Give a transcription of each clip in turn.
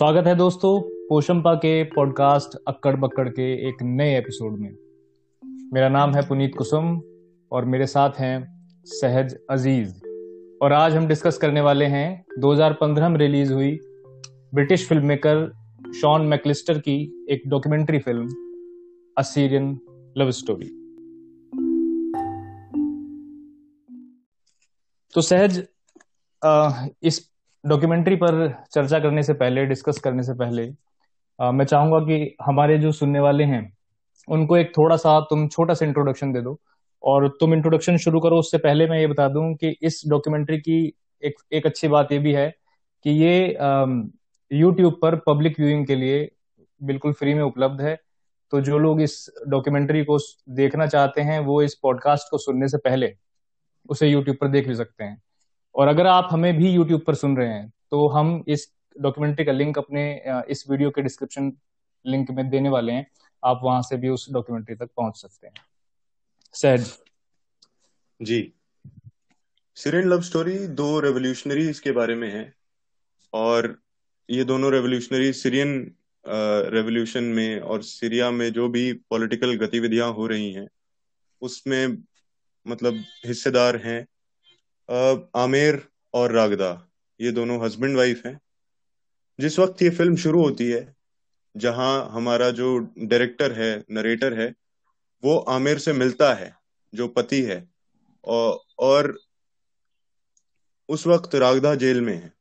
स्वागत है दोस्तों पोशंपा के पॉडकास्ट अक्कड़ बक्कड़ के एक नए एपिसोड में। मेरा नाम है पुनीत कुसुम और मेरे साथ हैं सहज अज़ीज़। और आज हम डिस्कस करने वाले हैं 2015 में रिलीज़ हुई British film maker Sean McAllister की एक documentary film a Syrian love story तो सहज इस डॉक्यूमेंट्री पर चर्चा करने से पहले डिस्कस करने से पहले आ, मैं चाहूँगा कि हमारे जो सुनने वाले हैं उनको एक थोड़ा सा तुम छोटा सा इंट्रोडक्शन दे दो। और तुम इंट्रोडक्शन शुरू करो उससे पहले मैं ये बता दूँ कि इस डॉक्यूमेंट्री की एक एक अच्छी बात ये भी है कि ये यूट्यूब पर पब्लिक व्यूइंग के लिए बिल्कुल फ्री में उपलब्ध है। तो जो लोग इस डॉक्यूमेंट्री को देखना चाहते हैं वो इस पॉडकास्ट को सुनने से पहले उसे यूट्यूब पर देख भी सकते हैं। और अगर आप हमें भी यूट्यूब पर सुन रहे हैं तो हम इस डॉक्यूमेंट्री का लिंक अपने इस वीडियो के डिस्क्रिप्शन लिंक में देने वाले हैं। आप वहाँ से भी उस डॉक्यूमेंट्री तक पहुँच सकते हैं। सैड। जी। सीरियन लव स्टोरी दो रेवोल्यूशनरीज के बारे में है और ये दोनों रेवोल्यूशनरी सीरियन रेवोल्यूशन में और सीरिया में जो भी पॉलिटिकल गतिविधियाँ हो रही हैं, उसमें मतलब हिस्सेदार हैं। आमिर और रागदा ये दोनों हस्बैंड वाइफ हैं। जिस वक्त ये फ़िल्म शुरू होती है जहाँ हमारा जो डायरेक्टर है नरेटर है वो आमिर से मिलता है जो पति है। और, और उस वक्त रागदा जेल में है।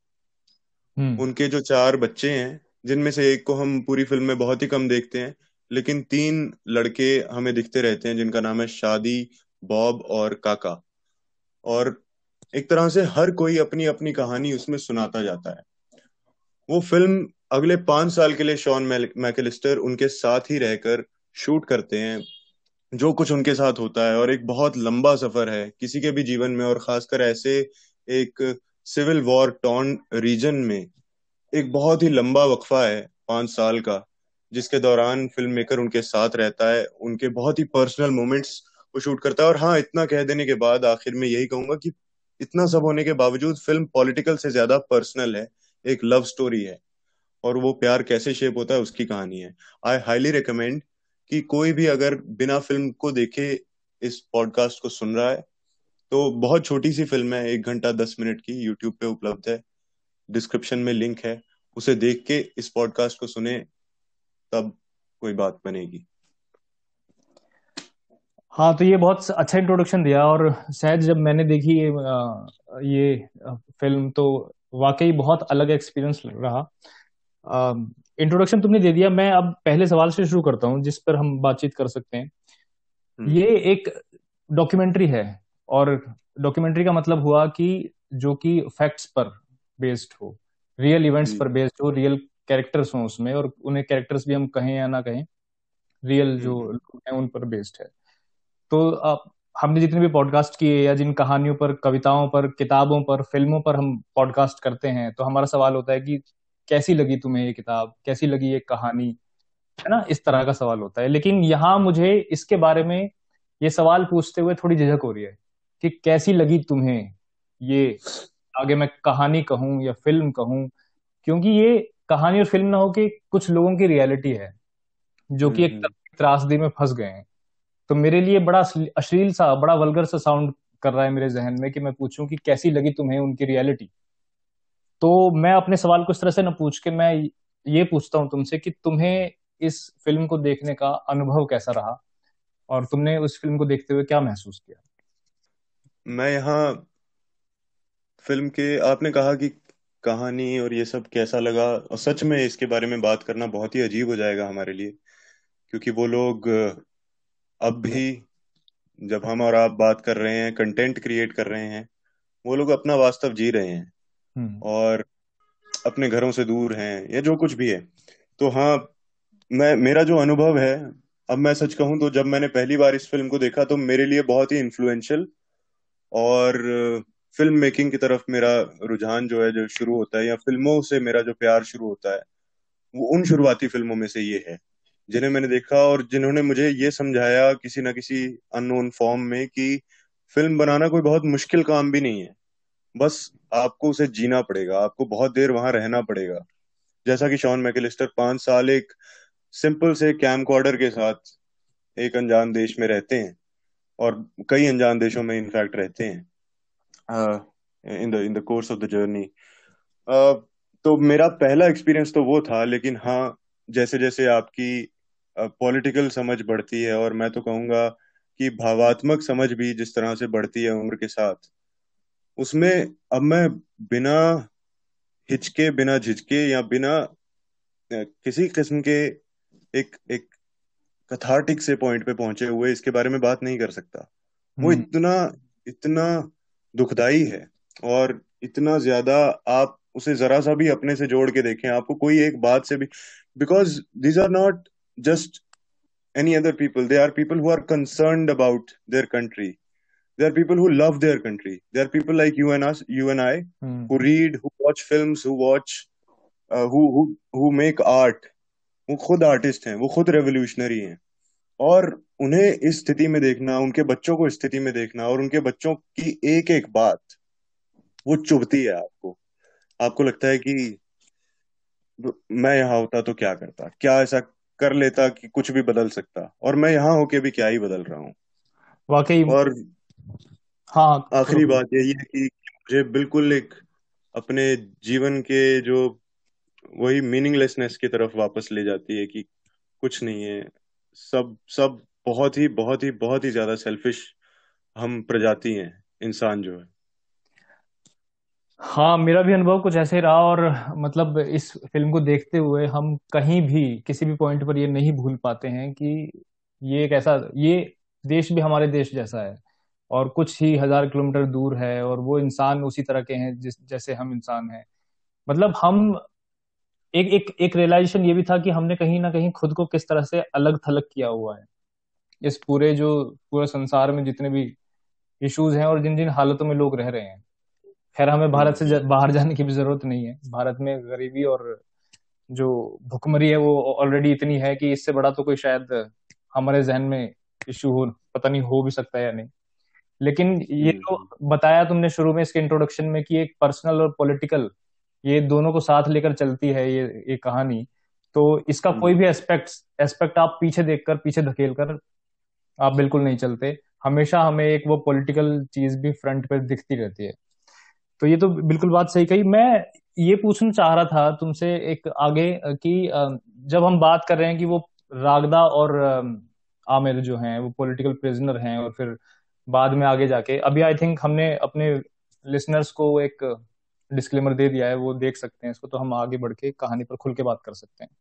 हम्म। उनके जो चार बच्चे हैं जिनमें से एक को हम पूरी फ़िल्म में बहुत ही कम देखते हैं लेकिन तीन लड़के हमें दिखते रहते हैं जिनका नाम है शादी बॉब और काका। और एक तरह से हर कोई अपनी अपनी कहानी उसमें सुनाता जाता है। वो फ़िल्म अगले पाँच साल के लिए शॉन मैकेलिस्टर उनके साथ ही रहकर शूट करते हैं, जो कुछ उनके साथ होता है, और एक बहुत लंबा सफ़र है किसी के भी जीवन में, और खासकर ऐसे एक सिविल वॉर टॉन रीजन में एक बहुत ही लंबा वक्फा है पाँच साल का, जिसके दौरान फ़िल्म मेकर उनके साथ रहता है, उनके बहुत ही पर्सनल मोमेंट्स वो शूट करता है। और हाँ इतना कह देने के बाद आखिर में यही कहूँगा कि इतना सब होने के बावजूद फ़िल्म पॉलिटिकल से ज़्यादा पर्सनल है, एक लव स्टोरी है, और वो प्यार कैसे शेप होता है उसकी कहानी है। आई हाईली रिकमेंड कि कोई भी अगर बिना फ़िल्म को देखे इस पॉडकास्ट को सुन रहा है तो बहुत छोटी सी फ़िल्म है, एक घंटा दस मिनट की यूट्यूब पे उपलब्ध है डिस्क्रिप्शन में लिंक है, उसे देख के इस पॉडकास्ट को सुने, तब कोई बात बनेगी। हाँ तो ये बहुत अच्छा इंट्रोडक्शन दिया और शायद जब मैंने देखी ये ये फ़िल्म तो वाकई बहुत अलग एक्सपीरियंस रहा। इंट्रोडक्शन तुमने दे दिया। मैं अब पहले सवाल से शुरू करता हूँ जिस पर हम बातचीत कर सकते हैं। हम्म। ये एक डॉक्यूमेंट्री है और डॉक्यूमेंट्री का मतलब हुआ कि जो कि फैक्ट्स पर बेस्ड हो रियल इवेंट्स पर बेस्ड हो रियल कैरेक्टर्स हो उसमें और उन्हें कैरेक्टर्स भी हम कहें या ना कहें रियल जो हम्म। हैं उन पर बेस्ड है। तो अब हमने जितने भी पॉडकास्ट किए या जिन कहानियों पर कविताओं पर किताबों पर फ़िल्मों पर हम पॉडकास्ट करते हैं तो हमारा सवाल होता है कि कैसी लगी तुम्हें ये किताब? कैसी लगी ये कहानी? है ना? इस तरह का सवाल होता है। लेकिन यहाँ मुझे इसके बारे में ये सवाल पूछते हुए थोड़ी झिझक हो रही है कि कैसी लगी तुम्हें ये आगे मैं कहानी कहूँ या फ़िल्म कहूँ? क्योंकि ये कहानी और फ़िल्म ना हो कि कुछ लोगों की रियलिटी है जो कि एक हम्म। त्रासदी में फंस गए हैं। तो मेरे लिए बड़ा अश्लील सा, बड़ा वलगर सा साउंड कर रहा है मेरे जहन में कि मैं पूछूँ कि कैसी लगी तुम्हें उनकी रियलिटी तो मैं अपने सवाल को इस तरह से न पूछ के मैं ये पूछता हूँ तुमसे कि तुम्हें इस फ़िल्म को देखने का अनुभव कैसा रहा? और तुमने उस फ़िल्म को देखते हुए क्या महसूस किया? मैं यहाँ फ़िल्म के, आपने कहा कि कहानी और ये सब कैसा लगा? और सच में इसके बारे में बात करना बहुत ही अजीब हो जाएगा हमारे लिए, क्योंकि वो लोग अब भी जब हम और आप बात कर रहे हैं कंटेंट क्रिएट कर रहे हैं वो लोग अपना वास्तव जी रहे हैं हम्म। और अपने घरों से दूर हैं या जो कुछ भी है तो हाँ मैं मेरा जो अनुभव है अब मैं सच कहूँ तो जब मैंने पहली बार इस फ़िल्म को देखा तो मेरे लिए बहुत ही इन्फ्लुएंशियल और फ़िल्म मेकिंग की तरफ़ मेरा रुझान जो है जो शुरू होता है या फ़िल्मों से मेरा जो प्यार शुरू होता है वो उन शुरुआती फ़िल्मों में से ये है जिन्हें मैंने देखा और जिन्होंने मुझे ये समझाया किसी ना किसी अननोन फॉर्म में कि फ़िल्म बनाना कोई बहुत मुश्किल काम भी नहीं है। बस आपको उसे जीना पड़ेगा, आपको बहुत देर वहाँ रहना पड़ेगा। जैसा कि शॉन मैकेलिस्टर पाँच साल एक सिंपल से कैम के साथ एक अनजान देश में रहते हैं और कई अनजान देशों में इनफैक्ट रहते हैं। In the in the course of the journey तो मेरा पहला एक्सपीरियंस तो वो था, लेकिन हाँ जैसे जैसे आपकी पॉलिटिकल समझ बढ़ती है और मैं तो कहूँगा कि भावात्मक समझ भी जिस तरह से बढ़ती है उम्र के साथ उसमें अब मैं बिना हिचके बिना झिझके या बिना किसी किस्म के एक एक कथार्टिक से पॉइंट पे पहुँचे हुए इसके बारे में बात नहीं कर सकता वो हम्म। इतना इतना दुखदाई है और इतना ज़्यादा आप उसे जरा सा भी अपने से जोड़ के देखें आपको कोई एक बात से भी because these are not just any other people they are people who are concern about their country there are people who love their country. There are people like you and us you and i mm. who read who watch films who watch uh, who who who make art. वो खुद artist हैं वो खुद revolutionary हैं। और उन्हें इस स्थिति में देखना उनके बच्चों को इस स्थिति में देखना और उनके बच्चों की एक एक बात वो चुभती है आपको। आपको लगता है कि मैं यहाँ होता तो क्या करता? क्या ऐसा कर लेता कि कुछ भी बदल सकता। और मैं यहाँ होके भी क्या ही बदल रहा हूँ। वाकई और हाँ आखिरी बात यही है कि मुझे बिल्कुल एक अपने जीवन के जो वही मीनिंगलेसनेस की तरफ़ वापस ले जाती है कि कुछ नहीं है। सब सब बहुत ही बहुत ही बहुत ही ज़्यादा सेल्फिश हम प्रजाति हैं इंसान जो है। हाँ मेरा भी अनुभव कुछ ऐसे रहा और मतलब इस फ़िल्म को देखते हुए हम कहीं भी किसी भी पॉइंट पर ये नहीं भूल पाते हैं कि ये एक ऐसा, ये देश भी हमारे देश जैसा है और कुछ ही हज़ार किलोमीटर दूर है और वो इंसान उसी तरह के हैं जिस, जैसे हम इंसान हैं। मतलब हम, एक एक एक रियलाइजेशन ये भी था कि हमने कहीं ना कहीं खुद को किस तरह से अलग थलग किया हुआ है। इस पूरे जो, पूरे संसार में जितने भी इश्यूज़ हैं और जिन जिन हालतों में लोग रह रहे हैं। खैर हमें भारत से बाहर जाने की भी ज़रूरत नहीं है। भारत में गरीबी और जो भुखमरी है वो ऑलरेडी इतनी है कि इससे बड़ा तो कोई शायद हमारे जहन में इश्यू हो पता नहीं हो भी सकता है या नहीं। लेकिन ये तो बताया तुमने शुरू में इसके इंट्रोडक्शन में कि एक पर्सनल और पॉलिटिकल ये दोनों को साथ लेकर चलती है ये ये कहानी। तो इसका कोई भी एस्पेक्ट एस्पेक्ट आप पीछे देखकर पीछे धकेल कर आप बिल्कुल नहीं चलते। हमेशा हमें एक वो पॉलिटिकल चीज़ भी फ्रंट पे दिखती रहती है। तो ये तो बिल्कुल बात सही कही। मैं ये पूछना चाह रहा था तुमसे एक आगे कि जब हम बात कर रहे हैं कि वो रागदा और आमिर जो हैं वो पॉलिटिकल प्रिजनर हैं और फिर बाद में आगे जाके अभी आई थिंक हमने अपने लिसनर्स को एक डिस्क्लेमर दे दिया है वो देख सकते हैं इसको तो हम आगे बढ़ के कहानी पर खुल के बात कर सकते हैं।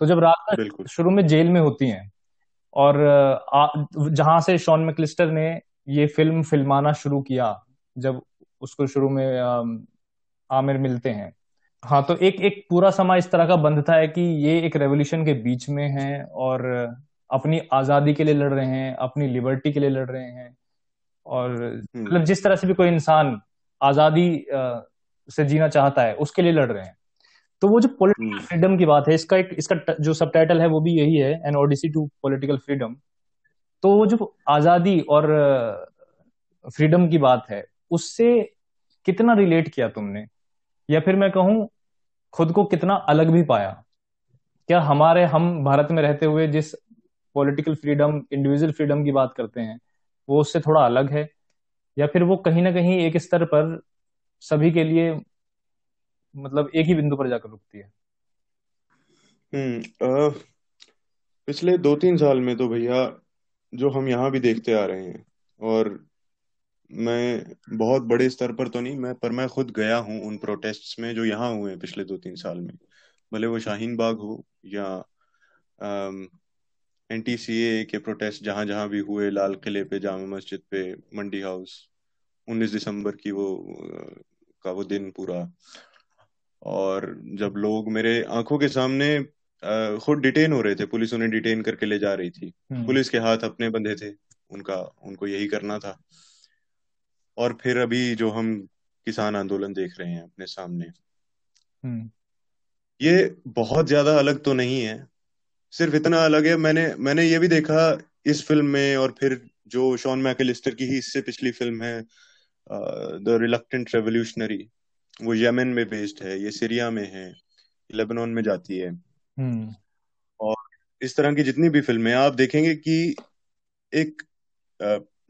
तो जब रागदा शुरू में जेल में होती हैं और जहाँ से शॉन मैक्लिस्टर ने ये फ़िल्म फिल्माना शुरू किया जब उसको शुरू में आमिर मिलते हैं हाँ तो एक एक पूरा समा इस तरह का बंधता है कि ये एक रेवोल्यूशन के बीच में है और अपनी आज़ादी के लिए लड़ रहे हैं अपनी लिबर्टी के लिए लड़ रहे हैं और हम्म। मतलब जिस तरह से भी कोई इंसान आज़ादी से जीना चाहता है उसके लिए लड़ रहे हैं तो वो जो पॉलिटिकल फ्रीडम हम्म। की बात है इसका एक इसका जो सब है वो भी यही है an odyssey to political freedom तो वो जो आज़ादी और फ्रीडम की बात है उससे कितना रिलेट किया तुमने? या फिर मैं कहूँ, खुद को कितना अलग भी पाया? क्या हमारे, हम भारत में रहते हुए जिस पॉलिटिकल फ्रीडम इंडिविजुअल फ्रीडम की बात करते हैं, वो उससे थोड़ा अलग है? या फिर वो कहीं ना कहीं एक स्तर पर सभी के लिए मतलब एक ही बिंदु पर जाकर रुकती है? हम्म पिछले दो तीन साल में तो भैया, जो हम यहाँ भी देखते आ रहे हैं, और मैं बहुत बड़े स्तर पर तो नहीं मैं पर मैं खुद गया हूँ उन प्रोटेस्ट्स में जो यहाँ हुए हैं पिछले दो तीन साल में। भले वो शाहीन बाग हो या एनटीसीए के प्रोटेस्ट जहाँ जहाँ भी हुए लाल किले पे जामा मस्जिद पे मंडी हाउस 19 दिसंबर की वो का वो दिन पूरा। और जब लोग मेरे आँखों के सामने खुद डिटेन हो रहे थे पुलिस उन्हें डिटेन करके ले जा रही थी। हम्म। पुलिस के हाथ अपने बंधे थे उनका उनको यही करना था। और फिर अभी जो हम किसान आंदोलन देख रहे हैं अपने सामने हम्म। ये बहुत ज़्यादा अलग तो नहीं है। सिर्फ़ इतना अलग है मैंने मैंने ये भी देखा इस फ़िल्म में और फिर जो शॉन मैकेलिस्टर की ही इससे पिछली फ़िल्म है द रिलक्टेंट रेवोल्यूशनरी वो यमन में बेस्ड है ये सीरिया में है लेबनान में जाती है। हम्म। और इस तरह की जितनी भी फ़िल्में आप देखेंगे कि एक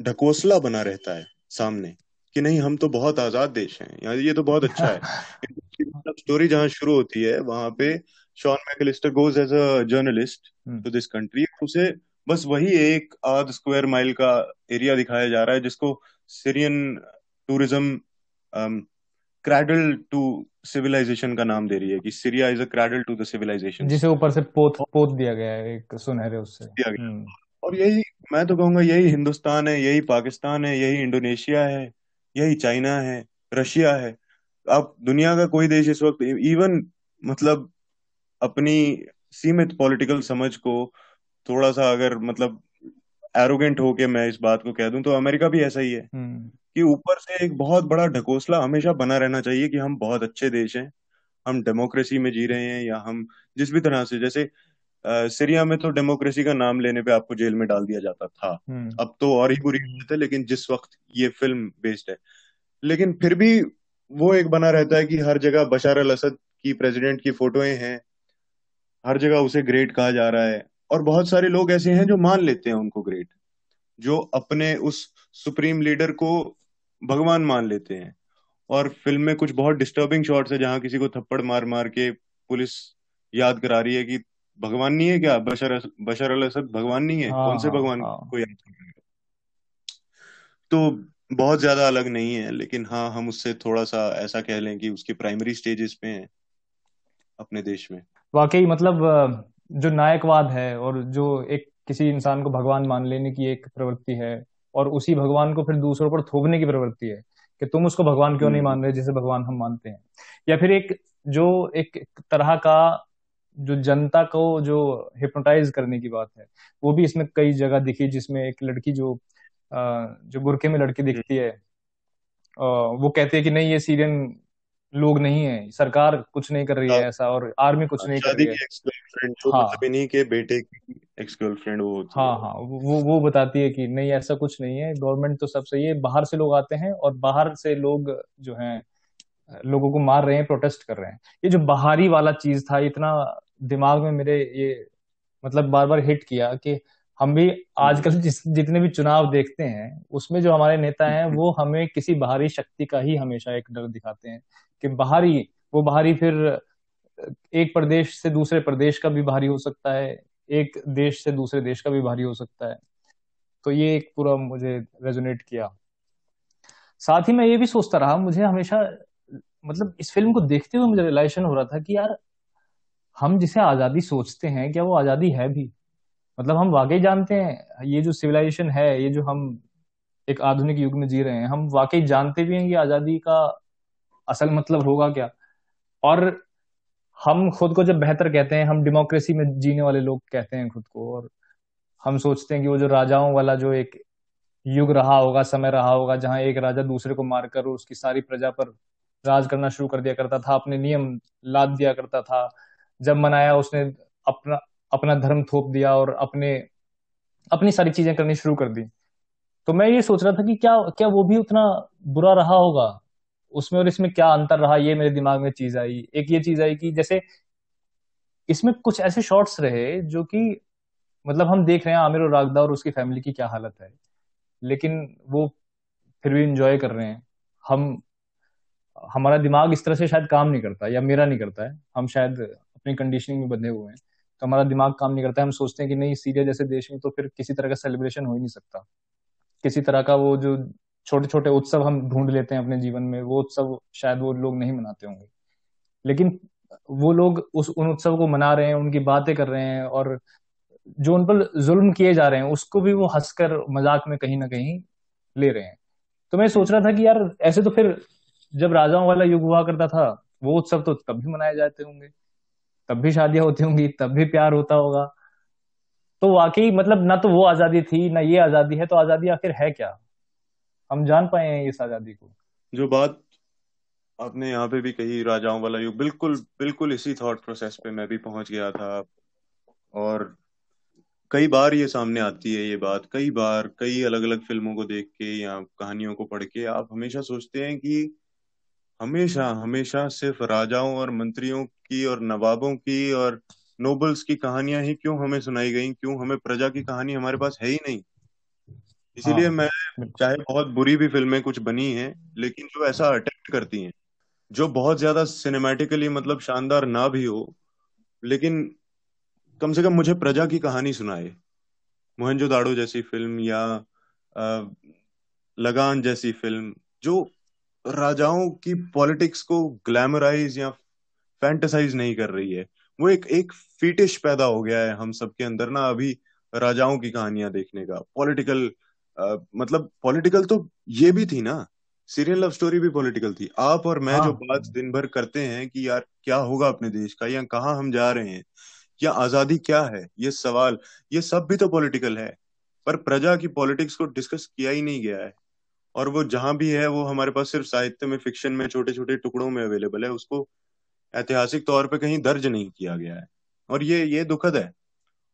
ढकोसला बना रहता है। सामने कि नहीं हम तो बहुत आज़ाद देश हैं। ये तो बहुत अच्छा है। स्टोरी जहाँ शुरू होती है वहाँ पे Sean McAllister goes as a journalist to this country उसे बस वही एक आध स्क्वायर माइल का एरिया दिखाया जा रहा है जिसको Syrian tourism cradle to civilisation का नाम दे रही है कि Syria is a cradle to the civilisation जिसे ऊपर से पोत पोत दिया गया है एक सुनहरे उससे। दिया गया। हम्म। और यही मैं तो कहूँगा यही हिंदुस्तान है यही पाकिस्तान है यही इंडोनेशिया है यही चाइना है रशिया है अब दुनिया का कोई देश इस वक्त इवन मतलब अपनी सीमित पॉलिटिकल समझ को थोड़ा सा अगर मतलब एरोगेंट होके मैं इस बात को कह दूँ तो अमेरिका भी ऐसा ही है हम्म। कि ऊपर से एक बहुत बड़ा ढकोसला हमेशा बना रहना चाहिए कि हम बहुत अच्छे देश हैं हम डेमोक्रेसी में जी रहे हैं या हम जिस भी तरह से जैसे सीरिया में तो डेमोक्रेसी का नाम लेने पे आपको जेल में डाल दिया जाता था। हम्म। अब तो और ही बुरी हालत है लेकिन जिस वक्त ये फ़िल्म बेस्ड है। लेकिन फिर भी वो एक बना रहता है कि हर जगह बशार अल असद की प्रेसिडेंट की फोटोएँ हैं हर जगह उसे ग्रेट कहा जा रहा है। और बहुत सारे लोग ऐसे हैं जो मान लेते हैं उनको ग्रेट जो अपने उस सुप्रीम लीडर को भगवान मान लेते हैं। और फ़िल्म में कुछ बहुत डिस्टर्बिंग शॉट्स है जहाँ किसी को थप्पड़ मार मार के पुलिस याद करा रही है कि भगवान नहीं है क्या? बशर बशर अल असद भगवान नहीं है? हाँ, कौन से हाँ, भगवान हाँ, को याद करेगा तो बहुत ज़्यादा अलग नहीं है लेकिन हाँ हम उससे थोड़ा सा ऐसा कह लें कि उसकी प्राइमरी स्टेजेस पे हैं अपने देश में। वाकई मतलब जो नायकवाद है और जो एक किसी इंसान को भगवान मान लेने की एक प्रवृत्ति है और उसी भगवान को फिर दूसरों पर थोपने की प्रवृत्ति है कि तुम उसको भगवान क्यों नहीं मान रहे जिसे भगवान हम मानते हैं। या फिर एक जो एक तरह का जो जनता को जो हिप्नोटाइज करने की बात है वो भी इसमें कई जगह दिखी जिसमें एक लड़की जो जो बुरखे में लड़की दिखती है वो कहती है कि नहीं ये सीरियन लोग नहीं है सरकार कुछ नहीं कर रही है हाँ। ऐसा और आर्मी कुछ नहीं कर रही है। हाँ। मतलब के बेटे की एक्स गर्लफ्रेंड वो हाँ हाँ। वो वो बताती है कि नहीं ऐसा कुछ नहीं है गवर्नमेंट तो सब सही है बाहर से लोग आते हैं और बाहर से लोग जो हैं लोगों को मार रहे हैं प्रोटेस्ट कर रहे हैं। ये जो बाहरी वाला चीज़ था इतना दिमाग में मेरे ये मतलब बार बार हिट किया कि हम भी आजकल जितने भी चुनाव देखते हैं, उसमें जो हमारे नेता हैं, वो हमें किसी बाहरी शक्ति का ही हमेशा एक डर दिखाते हैं कि बाहरी, वो बाहरी फिर, एक प्रदेश से दूसरे प्रदेश का भी भारी हो सकता है, एक देश से दूसरे देश का भी भारी हो सकता है। तो ये एक पूरा मुझे रेजोनेट किया। साथ ही मैं ये भी सोचता रहा, मुझे हमेशा मतलब इस फ़िल्म को देखते हुए मुझे रियलाइजेशन हो रहा था कि यार हम जिसे आज़ादी सोचते हैं, क्या वो आज़ादी है भी? मतलब हम वाकई जानते हैं, ये जो सिविलाइजेशन है, ये जो हम एक आधुनिक युग में जी रहे हैं, हम वाकई जानते भी हैं कि आज़ादी का असल मतलब होगा क्या? और हम खुद को जब बेहतर कहते हैं, हम डेमोक्रेसी में जीने वाले लोग कहते हैं खुद को, और हम सोचते हैं कि वो जो राजाओं वाला जो एक युग रहा होगा, समय रहा होगा, जहाँ एक राजा दूसरे को मारकर उसकी सारी प्रजा पर राज करना शुरू कर दिया करता था, अपने नियम लाद दिया करता था जब मनाया, उसने अपना अपना धर्म थोप दिया और अपने, अपनी सारी चीज़ें करनी शुरू कर दी। तो मैं ये सोच रहा था कि क्या क्या वो भी उतना बुरा रहा होगा? उसमें और इसमें क्या अंतर रहा? ये मेरे दिमाग में चीज़ आई। एक ये चीज़ आई कि जैसे इसमें कुछ ऐसे शॉर्ट्स रहे जो कि मतलब हम देख रहे हैं आमिर और रागदा और उसकी फैमिली की क्या हालत है। लेकिन वो फिर भी इंजॉय कर रहे हैं। हम, हमारा दिमाग इस तरह से शायद काम नहीं करता या मेरा नहीं करता है। हम शायद अपनी कंडीशनिंग में बंधे हुए हैं। तो हमारा दिमाग काम नहीं करता है हम सोचते हैं कि नहीं सीरिया जैसे देश में तो फिर किसी तरह का सेलिब्रेशन हो ही नहीं सकता। किसी तरह का वो जो छोटे छोटे उत्सव हम ढूंढ लेते हैं अपने जीवन में, वो उत्सव शायद वो लोग नहीं मनाते होंगे। लेकिन वो लोग उस, उन उत्सव को मना रहे हैं, उनकी बातें कर रहे हैं और जो उन पर जुल्म किए जा रहे हैं, उसको भी वो हंसकर मज़ाक में कहीं ना कहीं ले रहे हैं। तो मैं सोच रहा था कि यार, ऐसे तो फिर जब राजाओं वाला युग हुआ करता था, वो उत्सव तो तब भी मनाए जाते होंगे। तब भी शादियाँ होती होंगी, तब भी प्यार होता होगा। तो वाकई मतलब ना तो वो आज़ादी थी, ना ये आज़ादी है तो आज़ादी आखिर है क्या? हम जान पाए हैं इस आज़ादी को। जो बात आपने यहाँ पे भी कही, राजाओं वाला युग, बिल्कुल बिल्कुल इसी थॉट प्रोसेस पे मैं भी पहुँच गया था। और कई बार ये सामने आती है ये बात, कई बार कई अलग अलग फ़िल्मों को देख के या कहानियों को पढ़ के आप हमेशा सोचते हैं कि हमेशा हमेशा सिर्फ़ राजाओं और मंत्रियों की और नवाबों की और नोबल्स की कहानियाँ ही क्यों हमें सुनाई गई? क्यों हमें प्रजा की कहानी हमारे पास है ही नहीं? इसीलिए हाँ मैं चाहे बहुत बुरी भी फ़िल्में कुछ बनी हैं लेकिन जो ऐसा अटेम्प्ट करती हैं जो बहुत ज़्यादा सिनेमैटिकली मतलब शानदार ना भी हो लेकिन कम से कम मुझे प्रजा की कहानी सुनाए। मोहनजोदाड़ो जैसी फ़िल्म या अ, लगान जैसी फ़िल्म जो राजाओं की पॉलिटिक्स को ग्लैमराइज या फैंटेसाइज नहीं कर रही है। वो एक एक फीटिश पैदा हो गया है हम सबके अंदर ना अभी राजाओं की कहानियाँ देखने का। पॉलिटिकल मतलब पॉलिटिकल तो ये भी थी ना सीरियल लव स्टोरी भी पॉलिटिकल थी। आप और मैं जो हाँ। बात दिन भर करते हैं कि यार क्या होगा अपने देश का या कहाँ हम जा रहे हैं या आज़ादी क्या है ये सवाल ये सब भी तो पॉलिटिकल है। पर प्रजा की पॉलिटिक्स को डिस्कस किया ही नहीं गया है। और वो जहाँ भी है, वो हमारे पास सिर्फ़ साहित्य में फिक्शन में छोटे छोटे टुकड़ों में अवेलेबल है, उसको ऐतिहासिक तौर पे कहीं दर्ज नहीं किया गया है। और ये ये दुखद है।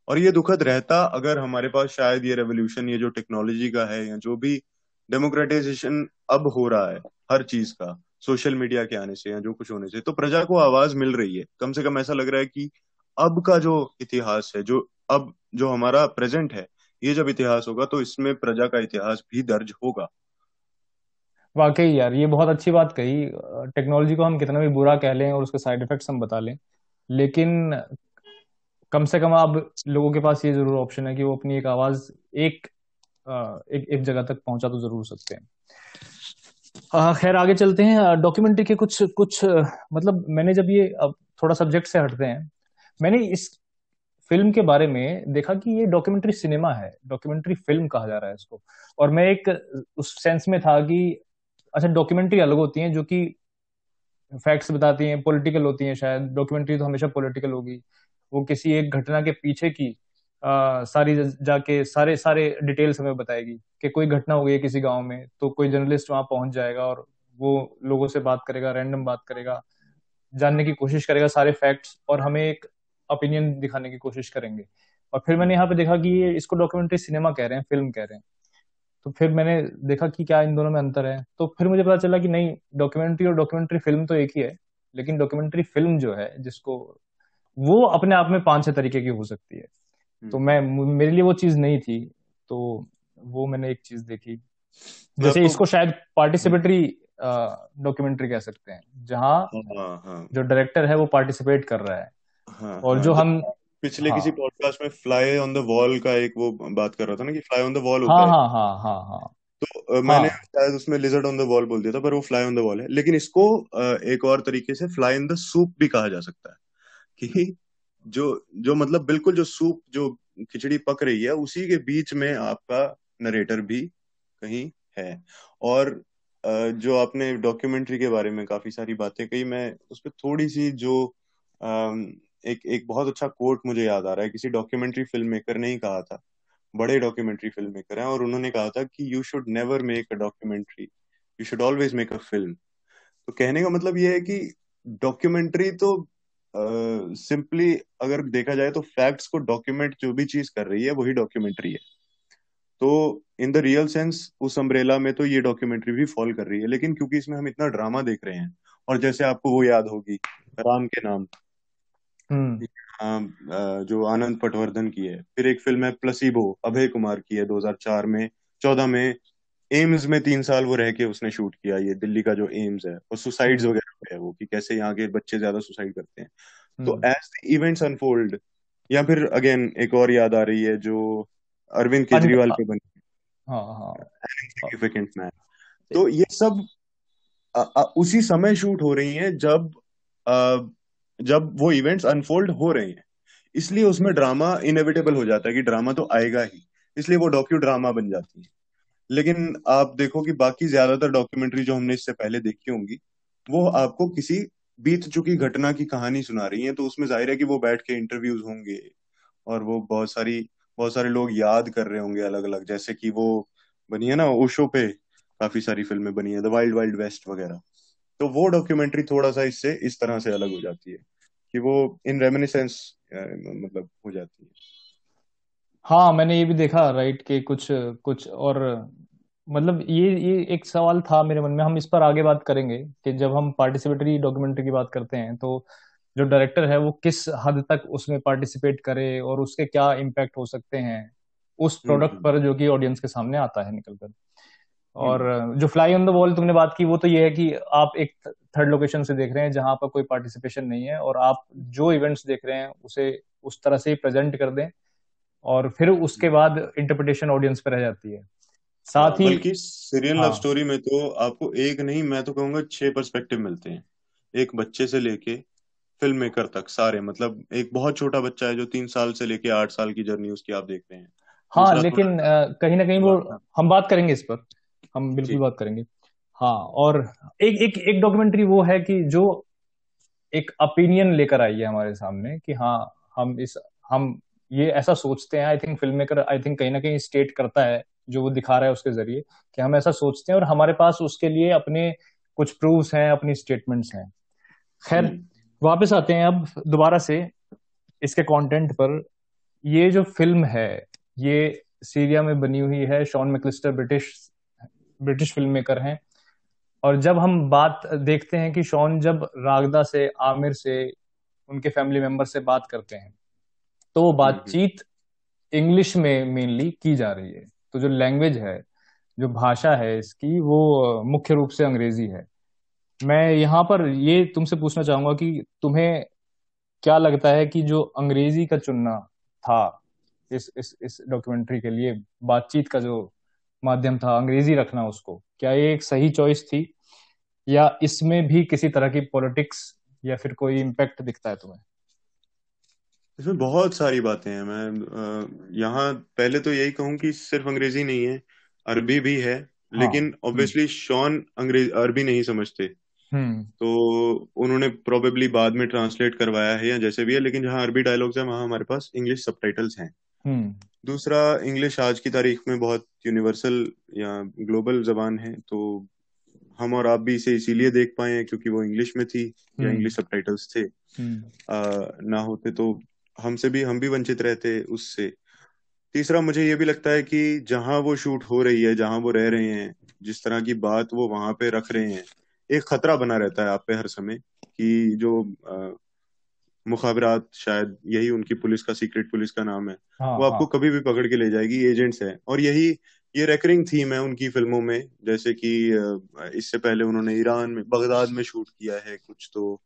और ये दुखद रहता अगर हमारे पास शायद ये रेवोल्यूशन ये जो टेक्नोलॉजी का है, या जो भी डेमोक्रेटाइजेशन अब हो रहा है, हर चीज़ का सोशल मीडिया के आने से या जो कुछ होने से तो प्रजा को आवाज़ मिल रही है। कम से कम ऐसा लग रहा है कि अब का जो इतिहास है, जो, अब जो हमारा प्रेजेंट है, ये जब इतिहास होगा तो इसमें प्रजा का इतिहास भी दर्ज होगा। वाकई यार, ये बहुत अच्छी बात कही। टेक्नोलॉजी को हम कितना भी बुरा कह लें और उसके साइड इफेक्ट्स हम बता लें, लेकिन कम से कम अब लोगों के पास ये ज़रूर ऑप्शन है कि वो अपनी एक आवाज़ एक एक एक जगह तक पहुँचा तो ज़रूर सकते हैं। खैर, आगे चलते हैं। डॉक्यूमेंट्री के कुछ कुछ मतलब मैंने जब ये, अब थोड़ा सब्जेक्ट से हटते हैं, मैंने इस फ़िल्म के बारे में देखा कि ये डॉक्यूमेंट्री सिनेमा है डॉक्यूमेंट्री फ़िल्म कहा जा रहा है इसको। और मैं एक, उस सेंस में था कि अच्छा डॉक्यूमेंट्री अलग होती हैं जो कि फैक्ट्स बताती हैं पॉलिटिकल होती हैं शायद। डॉक्यूमेंट्री तो हमेशा पॉलिटिकल होगी। वो किसी एक घटना के पीछे की आ, सारी जाके सारे सारे डिटेल्स हमें बताएगी कि कोई घटना हो गई किसी गाँव में तो कोई जर्नलिस्ट वहाँ पहुँच जाएगा और वो लोगों से बात करेगा रैंडम बात करेगा जानने की कोशिश करेगा सारे फैक्ट्स और हमें एक ओपिनियन दिखाने की कोशिश करेंगे। और फिर मैंने यहाँ पे देखा कि ये इसको डॉक्यूमेंट्री सिनेमा कह रहे हैं फ़िल्म कह रहे हैं। तो फिर मैंने देखा कि क्या इन दोनों में अंतर है। तो फिर मुझे पता चला कि नहीं डॉक्यूमेंट्री और डॉक्यूमेंट्री फ़िल्म तो एक ही है लेकिन डॉक्यूमेंट्री फ़िल्म जो है जिसको वो अपने आप में पाँच छह तरीके की हो सकती है। तो हम्म मैं मेरे लिए वो चीज़ नहीं थी तो वो मैंने एक चीज़ देखी। जैसे इसको शायद हम्म, पार्टिसिपेटरी डॉक्यूमेंट्री कह सकते हैं जहाँ हाँ हाँ। जो डायरेक्टर है वो पार्टिसिपेट कर रहा है। हाँ और जो हम पिछले हाँ। किसी पॉडकास्ट में फ्लाई ऑन द वॉल का एक वो बात कर रहा था ना कि फ्लाई ऑन द वॉल हाँ होता है हाँ। हाँ हाँ हाँ तो अ, मैंने हाँ। शायद उसमें लिजर्ड ऑन द वॉल बोल दिया था पर वो फ्लाई ऑन द वॉल है। लेकिन इसको अ, एक और तरीके से फ्लाई इन द सूप भी कहा जा सकता है कि जो जो मतलब बिल्कुल जो सूप जो खिचड़ी पक रही है उसी के बीच में आपका नरेटर भी कहीं है। और जो आपने डॉक्यूमेंट्री के बारे में काफ़ी सारी बातें कही मैं उस पर थोड़ी सी जो एक एक बहुत अच्छा कोट मुझे याद आ रहा है किसी डॉक्यूमेंट्री फ़िल्म मेकर ने ही कहा था। बड़े डॉक्यूमेंट्री फ़िल्म मेकर हैं और उन्होंने कहा था कि you should never make a documentary you should always make a film तो कहने का मतलब ये है कि डॉक्यूमेंट्री तो सिंपली uh, अगर देखा जाए तो फैक्ट्स को डॉक्यूमेंट जो भी चीज़ कर रही है वही डॉक्यूमेंट्री है। तो इन द रियल सेंस उस अम्ब्रेला में तो ये डॉक्यूमेंट्री भी फॉल कर रही है लेकिन क्योंकि इसमें हम इतना ड्रामा देख रहे हैं और जैसे आपको वो याद होगी राम के नाम। जो आनंद पटवर्धन की है। फिर एक फ़िल्म है प्लसीबो अभय कुमार की है 2004 में। 14 में एम्स में तीन साल वो रह के उसने शूट किया ये दिल्ली का जो एम्स है। और सुसाइड्स हम्म। वगैरह पे है वो कि कैसे यहाँ के बच्चे ज़्यादा सुसाइड करते हैं। तो hmm. As the events unfold या फिर अगेन एक और याद आ रही है जो अरविंद केजरीवाल पे बनी हाँ। हाँ सिग्निफिकेंट मैन तो ये सब अ, अ, उसी समय शूट हो रही है जब अ, जब वो इवेंट्स अनफोल्ड हो रहे हैं। इसलिए उसमें ड्रामा इनएविटेबल हो जाता है कि ड्रामा तो आएगा ही। इसलिए वो डॉक्यू ड्रामा बन जाती है। लेकिन आप देखो कि बाकी ज़्यादातर डॉक्यूमेंट्री जो हमने इससे पहले देखी होंगी, वो आपको किसी बीत चुकी घटना की कहानी सुना रही है तो उसमें ज़ाहिर है कि वो बैठ के इंटरव्यूज़ होंगे और वो बहुत सारी, बहुत सारे लोग याद कर रहे होंगे अलग अलग जैसे कि वो बनी है ना ओशो पे काफ़ी सारी फ़िल्में बनी है द वाइल्ड वाइल्ड वेस्ट वगैरह। तो वो डॉक्यूमेंट्री थोड़ा सा इससे इस तरह से अलग हो जाती है कि वो इन रेमिनिसेंस मतलब हो जाती है। हाँ मैंने ये भी देखा राइट के कुछ कुछ और मतलब ये ये एक सवाल था मेरे मन में हम इस पर आगे बात करेंगे कि जब हम पार्टिसिपेटरी डॉक्यूमेंट्री की बात करते हैं तो जो डायरेक्टर है वो किस हद तक उसमें पार्टिसिपेट करे और उसके क्या इम्पैक्ट हो सकते हैं उस प्रोडक्ट हम्म। पर जो कि ऑडियंस के सामने आता है निकलकर। और हम्म जो फ्लाई ऑन द वॉल तुमने बात की वो तो ये है कि आप एक थर्ड लोकेशन से देख रहे हैं जहाँ पर कोई पार्टिसिपेशन नहीं है और आप जो इवेंट्स देख रहे हैं उसे उस तरह से ही प्रेजेंट कर दें और फिर उसके बाद इंटरप्रिटेशन ऑडियंस पर रह जाती है। हाँ साथ ही बल्कि सीरियल लव हाँ। स्टोरी में तो आपको एक नहीं मैं तो कहूँगा छह पर्सपेक्टिव मिलते हैं। एक बच्चे से लेके फ़िल्म मेकर तक सारे मतलब एक बहुत छोटा बच्चा है जो तीन साल से लेके आठ साल की जर्नी उसकी आप देख रहे हैं। हाँ लेकिन कहीं ना कहीं वो हाँ। हम बात करेंगे इस पर। हम बिल्कुल बात करेंगे। हाँ और एक एक एक डॉक्यूमेंट्री वो है कि जो एक ओपिनियन लेकर आई है हमारे सामने कि हाँ हम इस हम ये ऐसा सोचते हैं I think film maker I think कहीं ना कहीं स्टेट करता है जो वो दिखा रहा है उसके ज़रिए कि हम ऐसा सोचते हैं और हमारे पास उसके लिए अपने कुछ प्रूफ्स हैं अपनी स्टेटमेंट्स हैं। खैर वापस आते हैं अब दोबारा से इसके कंटेंट पर। ये जो फ़िल्म है ये सीरिया में बनी हुई है Sean McAllister British British film maker हैं। और जब हम बात देखते हैं कि शॉन जब रागदा से आमिर से उनके फैमिली मेंबर से बात करते हैं तो वो हम्म हम्म। बातचीत इंग्लिश में मेनली की जा रही है। तो जो लैंग्वेज है जो भाषा है इसकी वो मुख्य रूप से अंग्रेज़ी है। मैं यहाँ पर ये तुमसे पूछना चाहूँगा कि तुम्हें क्या लगता है कि जो अंग्रेज़ी का चुनना था इस इस इस डॉक्यूमेंट्री के लिए बातचीत का जो माध्यम था अंग्रेज़ी रखना उसको। क्या ये एक सही चॉइस थी? या इसमें भी किसी तरह की पॉलिटिक्स या फिर कोई इम्पैक्ट दिखता है तुम्हें? इसमें बहुत सारी बातें हैं। मैं यहाँ पहले तो यही कहूँ कि सिर्फ़ अंग्रेज़ी नहीं है अरबी भी है हाँ। लेकिन ऑब्वियसली शॉन अंग्रेज़ अरबी नहीं समझते। हम्म। तो उन्होंने प्रोबेबली बाद में ट्रांसलेट करवाया है या जैसे भी है लेकिन जहाँ अरबी डायलॉग्स हैं वहाँ हमारे पास इंग्लिश सबटाइटल्स हैं। दूसरा इंग्लिश आज की तारीख में बहुत यूनिवर्सल या ग्लोबल जबान है तो हम और आप भी इसे इसीलिए देख पाए हैं क्योंकि वो इंग्लिश में थी या हम्म। इंग्लिश सबटाइटल्स थे। हम्म। आ, ना होते तो हमसे भी हम भी वंचित रहते उससे। तीसरा मुझे ये भी लगता है कि जहाँ वो शूट हो रही है जहाँ वो रह रहे हैं जिस तरह की बात वो वहाँ पे रख रहे हैं एक खतरा बना रहता है आप पे हर समय कि जो मुखाबरात शायद यही उनकी पुलिस का सीक्रेट पुलिस का नाम है। हाँ वो हाँ। आपको कभी भी पकड़ के ले जाएगी एजेंट्स है। और यही ये रेकरिंग थीम है उनकी फ़िल्मों में जैसे कि इससे पहले उन्होंने ईरान में बगदाद में शूट किया है कुछ तो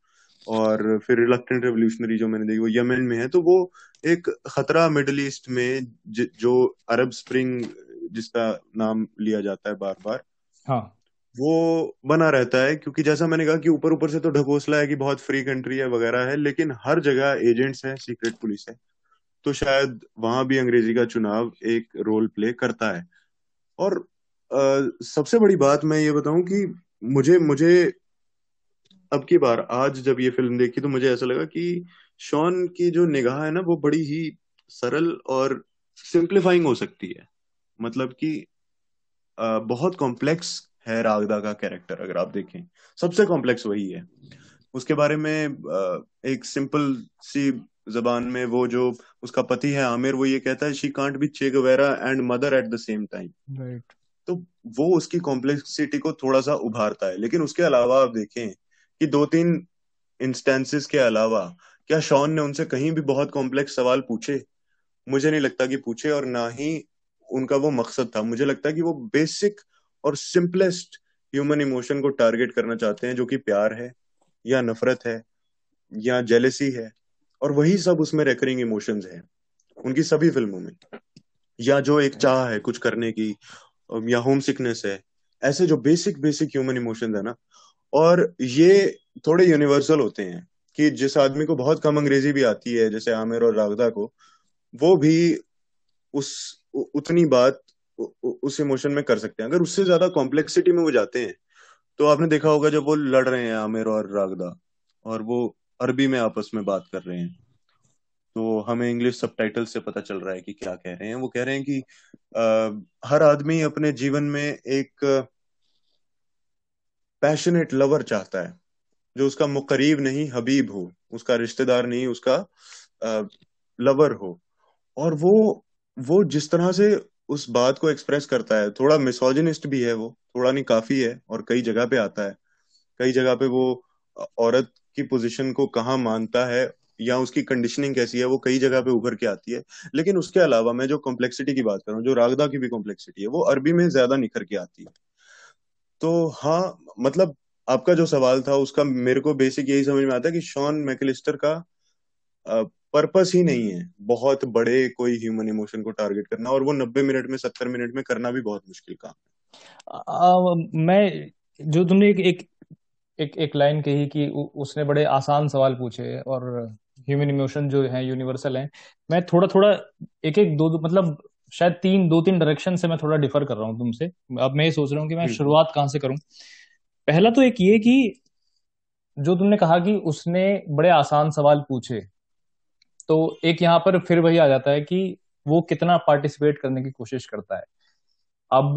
और फिर रिलक्टेंट रेवोल्यूशनरी जो मैंने देखी वो यमन में है। तो वो एक खतरा मिडल ईस्ट में ज, जो अरब स्प्रिंग जिसका नाम लिया जाता है बार बार। हाँ। वो बना रहता है क्योंकि जैसा मैंने कहा कि ऊपर ऊपर से तो ढकोसला है कि बहुत फ्री कंट्री है वगैरह है लेकिन हर जगह एजेंट्स हैं सीक्रेट पुलिस है। तो शायद वहाँ भी अंग्रेज़ी का चुनाव एक रोल प्ले करता है। और अ, सबसे बड़ी बात मैं ये बताऊँ कि मुझे मुझे अब की बार आज जब ये फ़िल्म देखी तो मुझे ऐसा लगा कि शॉन की जो निगाह है ना वो बड़ी ही सरल और सिंप्लीफाइंग हो सकती है। मतलब कि बहुत कॉम्प्लेक्स है रागदा का कैरेक्टर अगर आप देखें। सबसे कॉम्प्लेक्स वही है। उसके बारे में एक सिंपल सी जबान में वो जो उसका पति है आमिर वो ये कहता है she can't be Che Guevara and mother at the same time right तो वो उसकी कॉम्प्लेक्सिटी को थोड़ा सा उभारता है। लेकिन उसके अलावा आप देखें कि दो तीन इंस्टेंसेस के अलावा क्या शॉन ने उनसे कहीं भी बहुत कॉम्प्लेक्स सवाल पूछे? मुझे नहीं लगता कि पूछे और ना ही उनका वो मकसद था। मुझे लगता है कि वो बेसिक और सिंपलेस्ट ह्यूमन इमोशन को टारगेट करना चाहते हैं, जो कि प्यार है, या नफरत है, या जेलेसी है, और वही सब उसमें रेकरिंग इमोशंस हैं, उनकी सभी फ़िल्मों में। या जो एक चाह है कुछ करने की या होम सिकनेस है, ऐसे जो बेसिक बेसिक ह्यूमन इमोशंस है ना, और ये थोड़े यूनिवर्सल होते हैं, कि जिस आदमी को बहुत कम अंग्रेज़ी भी आती है, जैसे आमिर और रागदा को, वो भी उस उतनी बात उस इमोशन में कर सकते हैं। अगर उससे ज़्यादा कॉम्प्लेक्सिटी में वो जाते हैं तो आपने देखा होगा जब वो लड़ रहे हैं आमिर और रागदा और वो अरबी में आपस में बात कर रहे हैं तो हमें इंग्लिश सबटाइटल से पता चल रहा है कि क्या कह रहे हैं। वो कह रहे हैं कि आ, हर आदमी अपने जीवन में एक पैशनेट लवर चाहता है जो उसका मुकरीब नहीं हबीब हो उसका रिश्तेदार नहीं उसका आ, लवर हो। और वो वो जिस तरह से उस बात को एक्सप्रेस करता है। थोड़ा मिसोजिनिस्ट भी है वो, थोड़ा नहीं, काफ़ी है और कई जगह पे आता है। कई जगह पे वो औरत की पोजीशन को कहाँ मानता है या उसकी कंडीशनिंग कैसी है, वो कई जगह पे उभर के आती है। लेकिन उसके अलावा मैं जो कॉम्प्लेक्सिटी की बात कर रहा हूँ जो रागदा की भी कॉम्प्लेक्सिटी है, वो अरबी में ज़्यादा निखर के आती है। तो हाँ मतलब आपका जो सवाल था, उसका मेरे को बेसिक यही समझ में आता है कि शॉन मैकलिस्टर का पर्पस ही नहीं है। बहुत बड़े कोई ह्यूमन इमोशन को टारगेट करना और वो नब्बे मिनट में सत्तर मिनट में करना भी बहुत मुश्किल काम है। मैं जो तुमने एक एक एक, एक लाइन कही कि उसने बड़े आसान सवाल पूछे और ह्यूमन इमोशन जो है यूनिवर्सल है मैं थोड़ा थोड़ा एक एक दो, दो मतलब शायद तीन दो तीन डायरेक्शन से मैं थोड़ा डिफर कर रहा हूँ तुमसे। अब मैं ये सोच रहा हूँ कि मैं हम्म। शुरुआत कहाँ से करूँ? पहला तो एक ये कि जो तुमने कहा कि उसने बड़े आसान सवाल पूछे तो एक यहाँ पर फिर वही आ जाता है कि वो कितना पार्टिसिपेट करने की कोशिश करता है। अब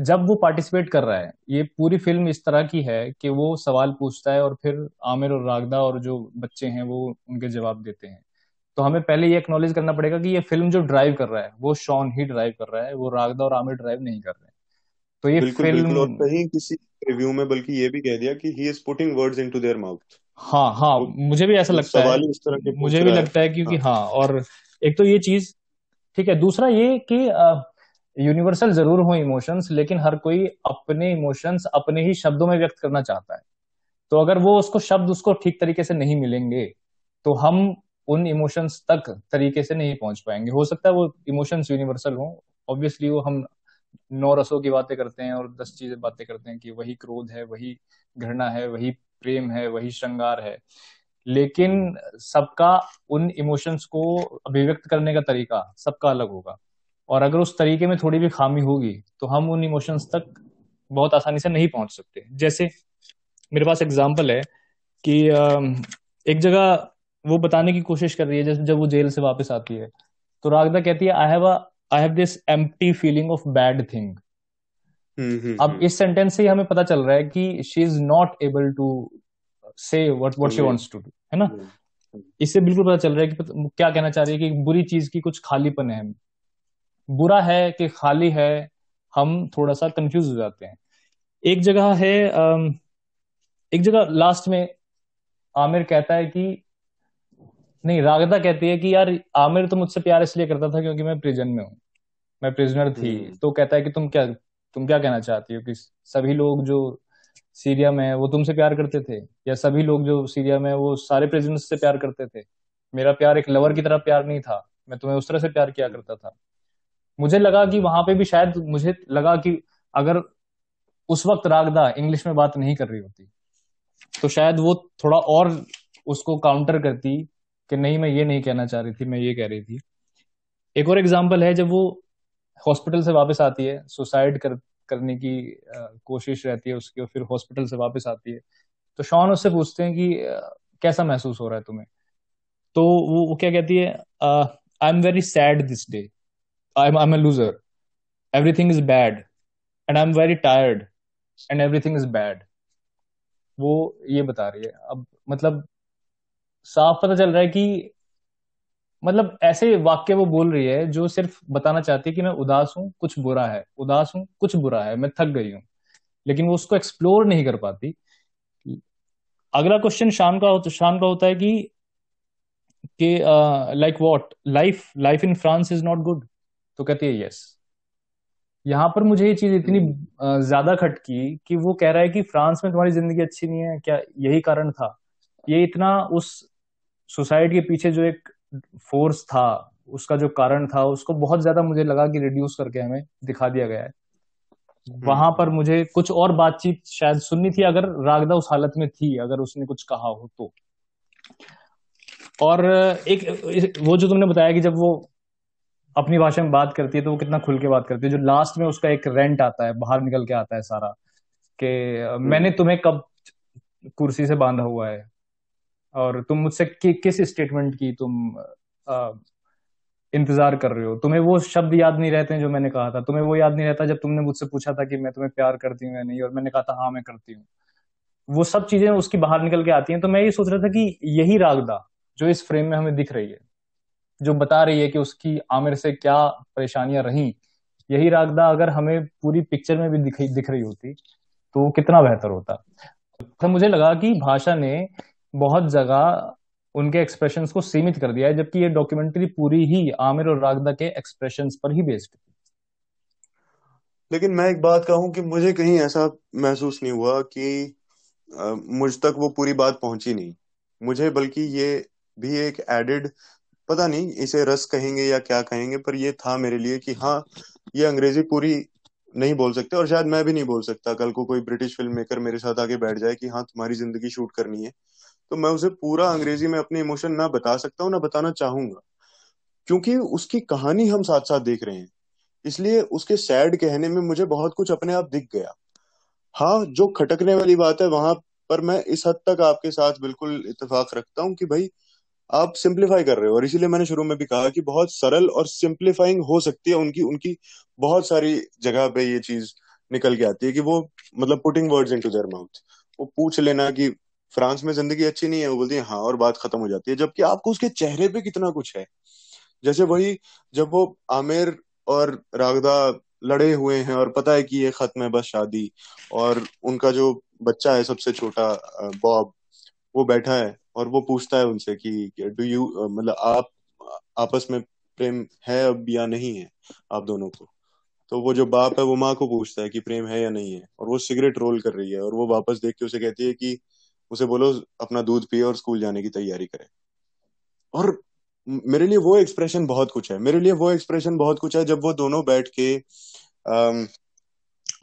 जब वो पार्टिसिपेट कर रहा है ये पूरी फ़िल्म इस तरह की है कि वो सवाल पूछता है और फिर आमिर और रागदा और जो बच्चे हैं वो उनके जवाब देते हैं। तो हमें पहले ये एक्नोलेज करना पड़ेगा कि ये फ़िल्म जो ड्राइव कर रहा है वो शॉन ही ड्राइव कर रहा है वो रागदा और आमिर ड्राइव नहीं कर रहे हैं। तो ये बिल्कुल, फ़िल्म बिल्कुल, और कहीं किसी रिव्यू में बल्कि ये भी कह दिया कि he is putting words into their mouth हाँ हाँ मुझे भी ऐसा लगता है। इस तरह के मुझे भी लगता है क्योंकि हाँ।, हाँ और एक तो ये चीज़ ठीक है दूसरा ये कि यूनिवर्सल ज़रूर हो इमोशंस लेकिन हर कोई अपने इमोशंस अपने ही शब्दों में व्यक्त करना चाहता है। तो अगर वो उसको शब्द उसको ठीक तरीके से नहीं मिलेंगे तो हम उन इमोशंस तक तरीके से नहीं पहुँच पाएँगे। हो सकता है वो इमोशंस यूनिवर्सल हो। ऑब्वियसली वो हम नौ रसों की बातें करते हैं और दस चीज़ें बातें करते हैं कि वही क्रोध है वही घृणा है वही प्रेम है, वही श्रृंगार है। लेकिन सबका, उन इमोशंस को अभिव्यक्त करने का तरीका सबका अलग होगा। और अगर उस तरीके में थोड़ी भी खामी होगी तो हम उन इमोशंस तक बहुत आसानी से नहीं पहुँच सकते। जैसे, मेरे पास एग्ज़ाम्पल है कि एक जगह वो बताने की कोशिश कर रही है, जैसे जब वो जेल से वापस आती है तो रागदा कहती है I have I have this empty feeling of bad thing अब इस सेंटेंस से ही हमें पता चल रहा है कि she is not able to say what what she wants to do है ना? इससे बिल्कुल पता चल रहा है कि क्या कहना चाह रही है कि बुरी चीज़ की कुछ खालीपन है। बुरा है कि खाली है हम थोड़ा सा कंफ्यूज हो जाते हैं। एक जगह है एक जगह लास्ट में आमिर कहता है कि नहीं रागदा कहती है कि यार आमिर तो मुझसे प्यार इसलिए करता था क्योंकि मैं प्रिजन में हूँ। मैं प्रिजनर थी। हम्म। तो कहता है कि तुम क्या तुम क्या कहना चाहती हो कि सभी लोग जो सीरिया में वो तुमसे प्यार करते थे? या सभी लोग जो सीरिया में वो सारे प्रेसिडेंट से प्यार करते थे? मेरा प्यार एक लवर की तरह प्यार नहीं था। मैं तुम्हें उस तरह से प्यार किया करता था। मुझे लगा कि वहाँ पे भी शायद, मुझे लगा कि अगर उस वक्त रागदा इंग्लिश में बात नहीं कर रही होती तो शायद वो थोड़ा और उसको काउंटर करती कि नहीं, मैं ये नहीं कहना चाह रही थी, मैं ये कह रही थी। एक और एग्ज़ाम्पल है जब वो हॉस्पिटल से वापस आती है सुसाइड कर करने की कोशिश रहती है उसकी और फिर हॉस्पिटल से वापस आती है। तो शॉन उससे पूछते हैं कि कैसा महसूस हो रहा है तुम्हें? तो वो, वो क्या कहती है I am very sad this day I am I am loser everything is bad and I am very tired and everything is bad वो ये बता रही है। अब मतलब साफ़ पता चल रहा है कि मतलब ऐसे वाक्य वो बोल रही है जो सिर्फ़ बताना चाहती है कि मैं उदास हूँ, कुछ बुरा है। उदास हूँ, कुछ बुरा है। मैं थक गई हूँ। लेकिन वो उसको एक्सप्लोर नहीं कर पाती। अगला क्वेश्चन शान का होता, शान का होता है कि कि like what life life in France is not good तो कहती है यस यहाँ पर मुझे ये चीज़ इतनी ज़्यादा खटकी कि वो कह रहा है कि फ्रांस में तुम्हारी ज़िंदगी अच्छी नहीं है, क्या यही कारण था? ये इतना उस सुसाइड के पीछे जो एक फोर्स था उसका जो कारण था उसको बहुत ज़्यादा मुझे लगा कि रिड्यूस करके हमें दिखा दिया गया है। वहाँ पर मुझे कुछ और बातचीत शायद सुननी थी अगर रागदा उस हालत में थी अगर उसने कुछ कहा हो तो। और एक वो जो तुमने बताया कि जब वो अपनी भाषा में बात करती है तो वो कितना खुल के बात करती है। जो लास्ट में उसका एक रेंट आता है बाहर निकल के आता है सारा कि मैंने तुम्हें कब कुर्सी से बांधा हुआ है? और तुम मुझसे कि, किस स्टेटमेंट की तुम आ, इंतज़ार कर रहे हो? तुम्हें वो शब्द याद नहीं रहते हैं जो मैंने कहा था। तुम्हें वो याद नहीं रहता जब तुमने मुझसे पूछा था कि मैं तुम्हें प्यार करती हूँ या नहीं और मैंने कहा था हाँ मैं करती हूँ। वो सब चीज़ें उसकी बाहर निकल के आती हैं। तो मैं ये सोच रहा था कि यही रागदा जो इस फ्रेम में हमें दिख रही है जो बता रही है कि उसकी आमिर से क्या परेशानियाँ रही यही रागदा अगर हमें पूरी पिक्चर में भी दिख दिख रही होती तो कितना बेहतर होता। तो मुझे लगा कि भाषा ने बहुत जगह उनके एक्सप्रेशन को सीमित कर दिया है जबकि ये डॉक्यूमेंट्री पूरी ही आमिर और रागदा के एक्सप्रेशन पर ही बेस्ड थी। लेकिन मैं एक बात कहूँ कि मुझे कहीं ऐसा महसूस नहीं हुआ कि आ, मुझ तक वो पूरी बात पहुँची नहीं। मुझे बल्कि ये भी एक एडेड पता नहीं इसे रस कहेंगे या क्या कहेंगे पर ये था मेरे लिए कि हाँ ये अंग्रेज़ी पूरी नहीं बोल सकते और शायद मैं भी नहीं बोल सकता कल को कोई ब्रिटिश फ़िल्म मेकर मेरे साथ आके बैठ जाए कि हाँ तुम्हारी ज़िंदगी शूट करनी है। तो मैं उसे पूरा अंग्रेज़ी में अपने इमोशन ना बता सकता हूँ, ना बताना चाहूँगा। क्योंकि उसकी कहानी हम साथ साथ देख रहे हैं। इसलिए उसके सैड कहने में मुझे बहुत कुछ अपने आप दिख गया। हाँ जो खटकने वाली बात है, वहाँ पर मैं इस हद तक आपके साथ बिल्कुल इतफाक रखता हूँ कि भाई, आप सिंप्लीफाई कर रहे हो। और इसीलिए मैंने शुरू में भी कहा कि बहुत सरल और सिंप्लीफाइंग हो सकती है उनकी उनकी बहुत सारी जगह पे ये चीज़ निकल के आती है कि वो मतलब putting words into their mouth वो पूछ लेना कि फ्रांस में ज़िंदगी अच्छी नहीं है, वो बोलती है हाँ और बात खत्म हो जाती है। जबकि आपको उसके चेहरे पे कितना कुछ है। जैसे वही, जब वो आमिर और रागदा लड़े हुए हैं और पता है कि ये खत्म है बस शादी और उनका जो बच्चा है सबसे छोटा बॉब, वो बैठा है और वो पूछता है उनसे कि डू यू मतलब आप, आपस में प्रेम है अब या नहीं है आप दोनों को? तो वो जो बाप है, वो माँ को पूछता है कि प्रेम है या नहीं है और वो सिगरेट रोल कर रही है और वो वापस देख के उसे कहती है कि उसे बोलो, अपना दूध पिए और स्कूल जाने की तैयारी करे. और मेरे लिए वो एक्सप्रेशन बहुत कुछ है। मेरे लिए वो एक्सप्रेशन बहुत कुछ है जब वो दोनों बैठ के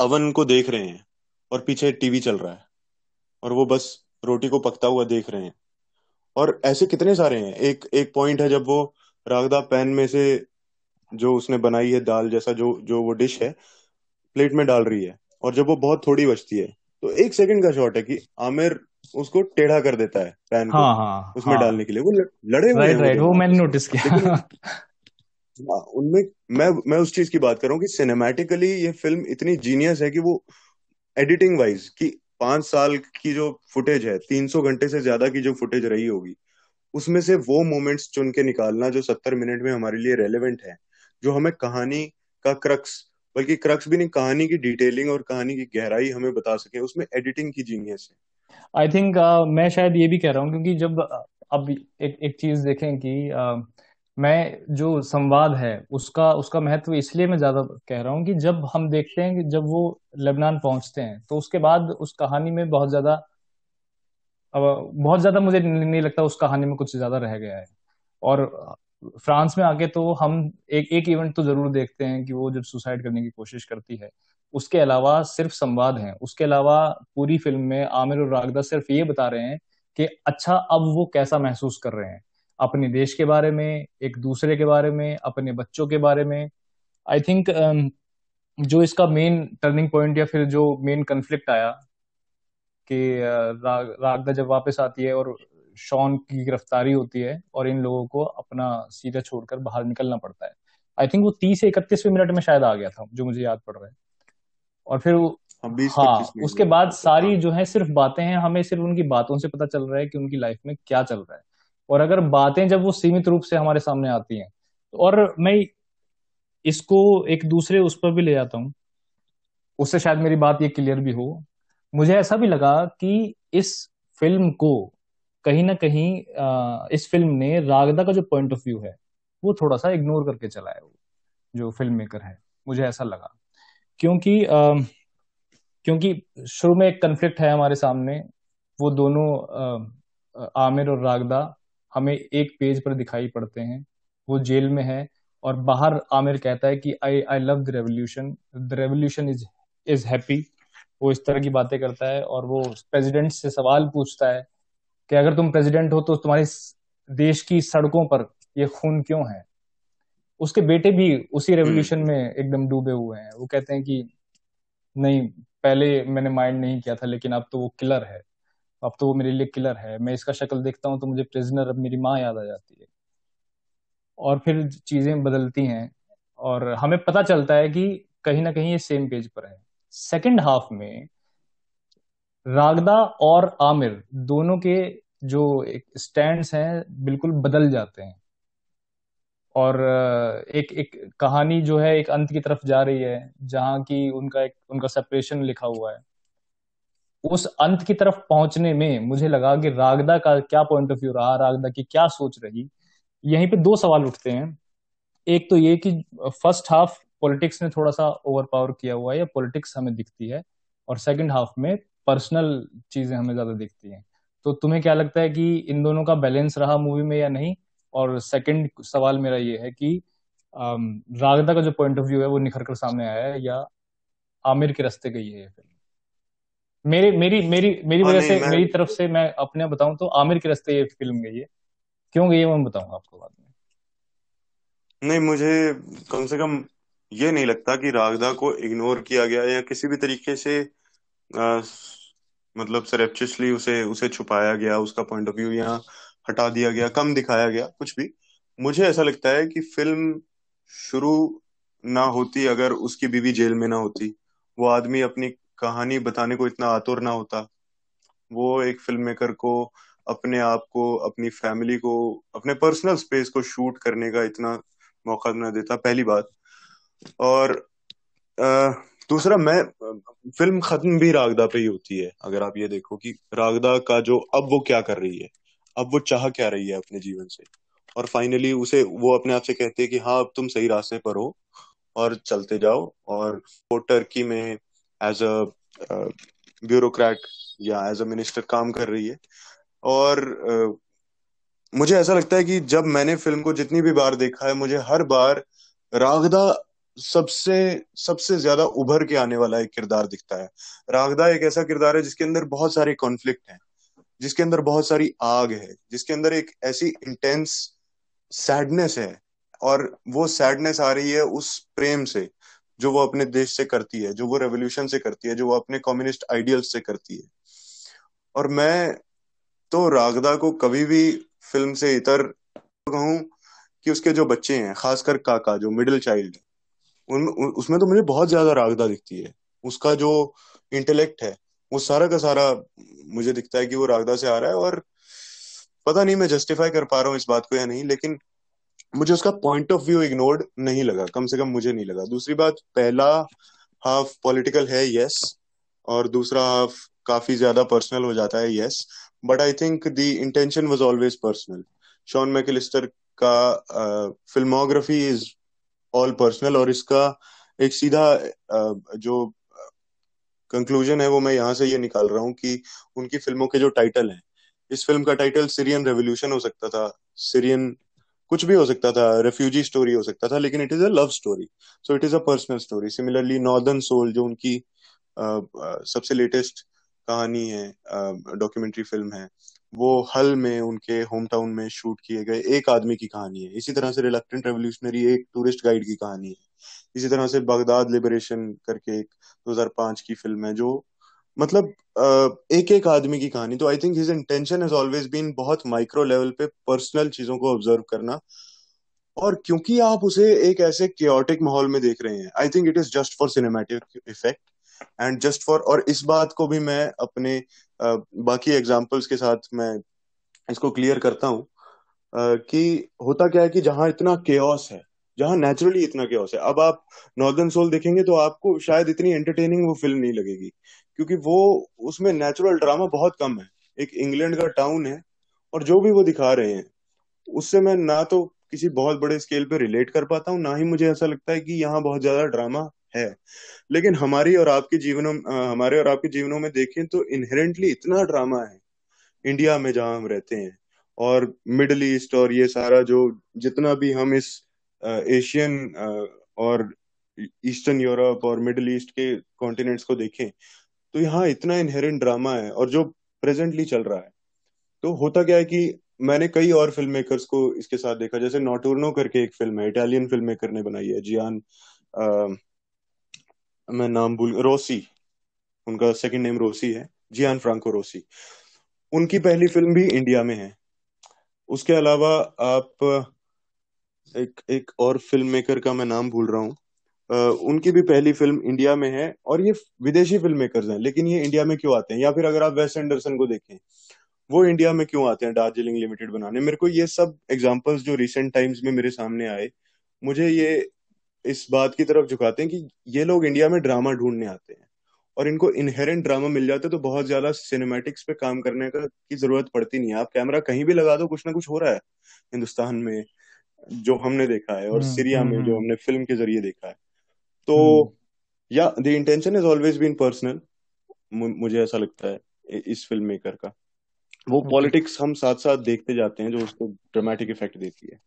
अवन को देख रहे हैं और पीछे टीवी चल रहा है और वो बस रोटी को पकता हुआ देख रहे हैं। और ऐसे कितने सारे हैं। एक एक पॉइंट है जब वो रागदा पैन में से जो उसने बनाई है दाल जैसा जो जो वो डिश है प्लेट में डाल रही है और जब वो बहुत थोड़ी बचती है तो एक सेकंड का शॉट है कि आमिर उसको टेढ़ा कर देता है पैन हाँ, को हाँ, उसमें हाँ. डालने के लिए। वो लड़े हुए राइट राइट वो मैंने नोटिस किया। हाँ, उनमें मैं मैं उस चीज़ की बात कर रहा हूँ कि सिनेमैटिकली ये फ़िल्म इतनी जीनियस है कि वो एडिटिंग वाइज कि पाँच साल की जो फुटेज है तीन सौ घंटे से ज़्यादा की जो फुटेज रही होगी उसमें से वो मोमेंट्स चुन के निकालना जो सत्तर मिनट में हमारे लिए रेलिवेंट है जो हमें कहानी का क्रक्स बल्कि क्रक्स भी नहीं कहानी की डिटेलिंग और कहानी की गहराई हमें बता सके उसमें एडिटिंग की जीनियस है। आई थिंक uh, मैं शायद ये भी कह रहा हूँ क्योंकि जब अब एक एक चीज़ देखें कि uh, मैं जो संवाद है उसका उसका महत्व इसलिए मैं ज़्यादा कह रहा हूँ कि जब हम देखते हैं कि जब वो लेबनान पहुँचते हैं तो उसके बाद उस कहानी में बहुत ज़्यादा बहुत ज़्यादा मुझे नहीं लगता उस कहानी में कुछ ज़्यादा रह गया है। और फ्रांस में आके तो हम एक एक इवेंट तो ज़रूर देखते हैं कि वो जब सुसाइड करने की कोशिश करती है उसके अलावा सिर्फ़ संवाद है। उसके अलावा पूरी फ़िल्म में आमिर और रागदा सिर्फ़ ये बता रहे हैं कि अच्छा अब वो कैसा महसूस कर रहे हैं। अपने देश के बारे में एक दूसरे के बारे में अपने बच्चों के बारे में। आई थिंक um, जो इसका मेन टर्निंग पॉइंट या फिर जो मेन कंफ्लिक्ट आया कि राग, रागदा जब वापस आती है और शॉन की गिरफ्तारी होती है और इन लोगों को अपना सीधा छोड़कर बाहर निकलना पड़ता है। आई थिंक वो तीस से इकतीसवें मिनट में शायद आ गया था जो मुझे याद पड़ रहा है। और फिर हाँ, हाँ उसके बाद सारी जो है सिर्फ़ बातें हैं हमें सिर्फ़ उनकी बातों से पता चल रहा है कि उनकी लाइफ में क्या चल रहा है। और अगर बातें जब वो सीमित रूप से हमारे सामने आती हैं और मैं इसको एक दूसरे उस पर भी ले जाता हूँ उससे शायद मेरी बात ये क्लियर भी हो। मुझे ऐसा भी लगा कि इस फ़िल्म को कहीं ना कहीं इस फ़िल्म ने रागदा का जो पॉइंट ऑफ़ व्यू है, वो थोड़ा सा इग्नोर करके चला है जो फ़िल्म मेकर है। मुझे ऐसा लगा। क्योंकि क्योंकि शुरू में एक कन्फ्लिक्ट है हमारे सामने। वो दोनों आमिर और रागदा हमें एक पेज पर दिखाई पड़ते हैं। वो जेल में है और बाहर आमिर कहता है कि I I love the revolution the revolution is is happy वो इस तरह की बातें करता है और वो प्रेसिडेंट से सवाल पूछता है कि अगर तुम प्रेसिडेंट हो तो तुम्हारी देश की सड़कों पर ये खून क्यों है? उसके बेटे भी उसी रेवोल्यूशन में एकदम डूबे हुए हैं। वो कहते हैं कि नहीं पहले मैंने माइंड नहीं किया था लेकिन अब तो वो किलर है। अब तो वो मेरे लिए किलर है। मैं इसका शक्ल देखता हूँ तो मुझे प्रिजनर अब मेरी माँ याद आ जाती है। और फिर चीज़ें बदलती हैं और हमें पता चलता है कि कहीं ना कहीं ये सेम पेज पर है। सेकंड हाफ़ में रागदा और आमिर दोनों के जो स्टैंड्स हैं, बिल्कुल बदल जाते हैं। और एक एक कहानी जो है, एक अंत की तरफ़ जा रही है, जहाँ की उनका एक, उनका सेपरेशन लिखा हुआ है। उस अंत की तरफ़ पहुँचने में मुझे लगा कि रागदा का क्या पॉइंट ऑफ़ व्यू रहा, रागदा की क्या सोच रही। यहीं पे दो सवाल उठते हैं। एक तो ये कि फ़र्स्ट हाफ़ पॉलिटिक्स ने थोड़ा सा ओवर पावर किया हुआ है, या पॉलिटिक्स हमें दिखती है, और सेकंड हाफ़ में पर्सनल चीज़ें हमें ज़्यादा दिखती हैं। तो तुम्हें क्या लगता है कि इन दोनों का बैलेंस रहा मूवी में या नहीं? और सेकंड सवाल मेरा ये है कि रागदा का जो पॉइंट ऑफ़ व्यू है वो निखर कर सामने आया है या आमिर के रास्ते गई है ये फ़िल्म? मेरी मेरी मेरी मेरी हाँ, वजह से मेरी तरफ़ से मैं अपने बताऊँ तो आमिर के रास्ते ये फ़िल्म गई है। क्यों गई है मैं बताऊँगा आपको बाद में। नहीं मुझे कम से कम ये नहीं लगता कि रागदा को इग्नोर किया गया या किसी भी तरीके से आ, मतलब सरेप्चुअसली उसे उसे छुपाया गया उसका पॉइंट ऑफ़ व्यू यहाँ हटा दिया गया कम दिखाया गया कुछ भी। मुझे ऐसा लगता है कि फ़िल्म शुरू ना होती अगर उसकी बीवी जेल में ना होती। वो आदमी अपनी कहानी बताने को इतना आतुर ना होता। वो एक फ़िल्म मेकर को अपने आप को अपनी फैमिली को अपने पर्सनल स्पेस को शूट करने का इतना मौका ना देता पहली बात। और आ, दूसरा मैं फ़िल्म खत्म भी रागदा पे ही होती है अगर आप ये देखो कि रागदा का जो अब वो क्या कर रही है अब वो चाह क्या रही है अपने जीवन से? और फाइनली उसे वो अपने आप से कहती है कि हाँ अब तुम सही रास्ते पर हो और चलते जाओ। और वो टर्की में एज अ ब्यूरोक्रेट या एज अ मिनिस्टर काम कर रही है। और uh, मुझे ऐसा लगता है कि जब मैंने फ़िल्म को जितनी भी बार देखा है मुझे हर बार रागदा सबसे सबसे ज़्यादा उभर के आने वाला एक किरदार दिखता है। रागदा एक ऐसा किरदार है जिसके अंदर बहुत सारे कॉन्फ्लिक्ट हैं, जिसके अंदर बहुत सारी आग है, जिसके अंदर एक ऐसी इंटेंस सैडनेस है और वो सैडनेस आ रही है उस प्रेम से, जो वो अपने देश से करती है, जो वो रेवोल्यूशन से करती है, जो वो अपने कम्युनिस्ट आइडियल्स से करती है। और मैं तो रागदा को कभी भी फ़िल्म से इतर कहूँ कि उसके जो बच्चे हैं, खासकर काका, जो मिडिल चाइल्ड है उसमें तो मुझे बहुत ज़्यादा रागदा दिखती है। उसका जो इंटेलेक्ट है, वो सारा का सारा मुझे दिखता है कि वो रागदा से आ रहा है और पता नहीं मैं जस्टिफाई कर पा रहा हूँ इस बात को या नहीं, लेकिन मुझे उसका पॉइंट ऑफ़ व्यू इग्नोर्ड नहीं लगा, कम से कम मुझे नहीं लगा। दूसरी बात, पहला हाफ़ पॉलिटिकल है यस और दूसरा हाफ़ काफ़ी ज़्यादा पर्सनल हो जाता है yes but I think the intention was always personal Sean McAllister का फिल्मोग्राफी इज़ ऑल पर्सनल और इसका एक सीधा जो कंक्लूजन है वो मैं यहाँ से ये निकाल रहा हूँ कि उनकी फ़िल्मों के जो टाइटल हैं, इस फ़िल्म का टाइटल सीरियन रेवोल्यूशन हो सकता था सीरियन कुछ भी हो सकता था रेफ्यूजी स्टोरी हो सकता था, लेकिन it is a love story so it is a personal story similarly Northern Soul जो उनकी सबसे लेटेस्ट कहानी है डॉक्यूमेंट्री फ़िल्म है वो हल में, उनके होम टाउन में शूट किए गए एक आदमी की कहानी है। इसी तरह से रिलक्टेंट रेवोल्यूशनरी एक टूरिस्ट गाइड की कहानी है। इसी तरह से बगदाद लिबरेशन करके एक 2005 की फ़िल्म है, जो मतलब एक एक आदमी की कहानी। तो I think his intention has always been बहुत माइक्रो लेवल पे पर्सनल चीज़ों को ऑब्ज़र्व करना। और क्योंकि आप उसे एक ऐसे क्योटिक माहौल में देख रहे हैं I think it is just for cinematic effect and just for और इस बात को भी मैं अपने uh, बाकी एग्जाम्पल्स के साथ मैं इसको क्लियर करता हूँ कि होता क्या है कि जहाँ इतना केओस है जहाँ नेचुरली इतना केओस है अब आप नॉर्दर्न सोल देखेंगे तो आपको शायद इतनी एंटरटेनिंग वो फ़िल्म नहीं लगेगी क्योंकि वो उसमें नेचुरल ड्रामा बहुत कम है एक इंग्लैंड का टाउन है और जो भी वो दिखा रहे हैं उससे मैं ना तो किसी बहुत बड़े स्केल पे रिलेट कर पाता हूँ ना ही मुझे ऐसा लगता है कि यहाँ बहुत ज़्यादा ड्रामा है। लेकिन हमारी और आपके जीवनों हमारे और आपके जीवनों में देखें तो इनहेरेंटली इतना ड्रामा है। इंडिया में जहाँ हम रहते हैं और मिडल ईस्ट और ये सारा जो जितना भी हम इस एशियन और ईस्टर्न यूरोप और मिडल ईस्ट के कॉन्टिनेंट्स को देखें तो यहाँ इतना इनहेरेंट ड्रामा है और जो प्रेजेंटली चल रहा है। तो होता क्या है कि मैंने कई और फ़िल्म मेकर्स को इसके साथ देखा। जैसे नोटोर्नो करके एक फ़िल्म है इटालियन फ़िल्म मेकर ने बनाई है जियान मैं नाम भूल, रोसी। उनका सेकंड नेम रोसी है, जियान फ्रांको रोसी। उनकी पहली फ़िल्म भी इंडिया में है। उसके अलावा आप, एक एक और फ़िल्म मेकर का मैं नाम भूल रहा हूँ। उनकी भी पहली फ़िल्म इंडिया में है और ये विदेशी फ़िल्म मेकर्स हैं, लेकिन ये इंडिया में क्यों आते हैं? या फिर अगर आप वेस्ट एंडरसन को देखें, वो इंडिया में क्यों आते हैं दार्जिलिंग लिमिटेड बनाने? मेरे को ये सब एग्जांपल्स जो रिसेंट टाइम्स में मेरे सामने आए, मुझे ये इस बात की तरफ़ झुकाते हैं कि ये लोग इंडिया में ड्रामा ढूँढने आते हैं और इनको इनहेरेंट ड्रामा मिल जाता है तो बहुत ज़्यादा सिनेमैटिक्स पे काम करने का की ज़रूरत पड़ती नहीं है। आप कैमरा कहीं भी लगा दो कुछ ना कुछ हो रहा है हिंदुस्तान में जो हमने देखा है और हम्म सीरिया हम्म में जो हम्म। हमने फ़िल्म के ज़रिए देखा है। तो हम्म। या the intention is always been personal मुझे ऐसा लगता है इस फ़िल्म मेकर का। वो पॉलिटिक्स हम साथ साथ देखते जाते हैं जो उसको ड्रामेटिक इफ़ेक्ट देती है।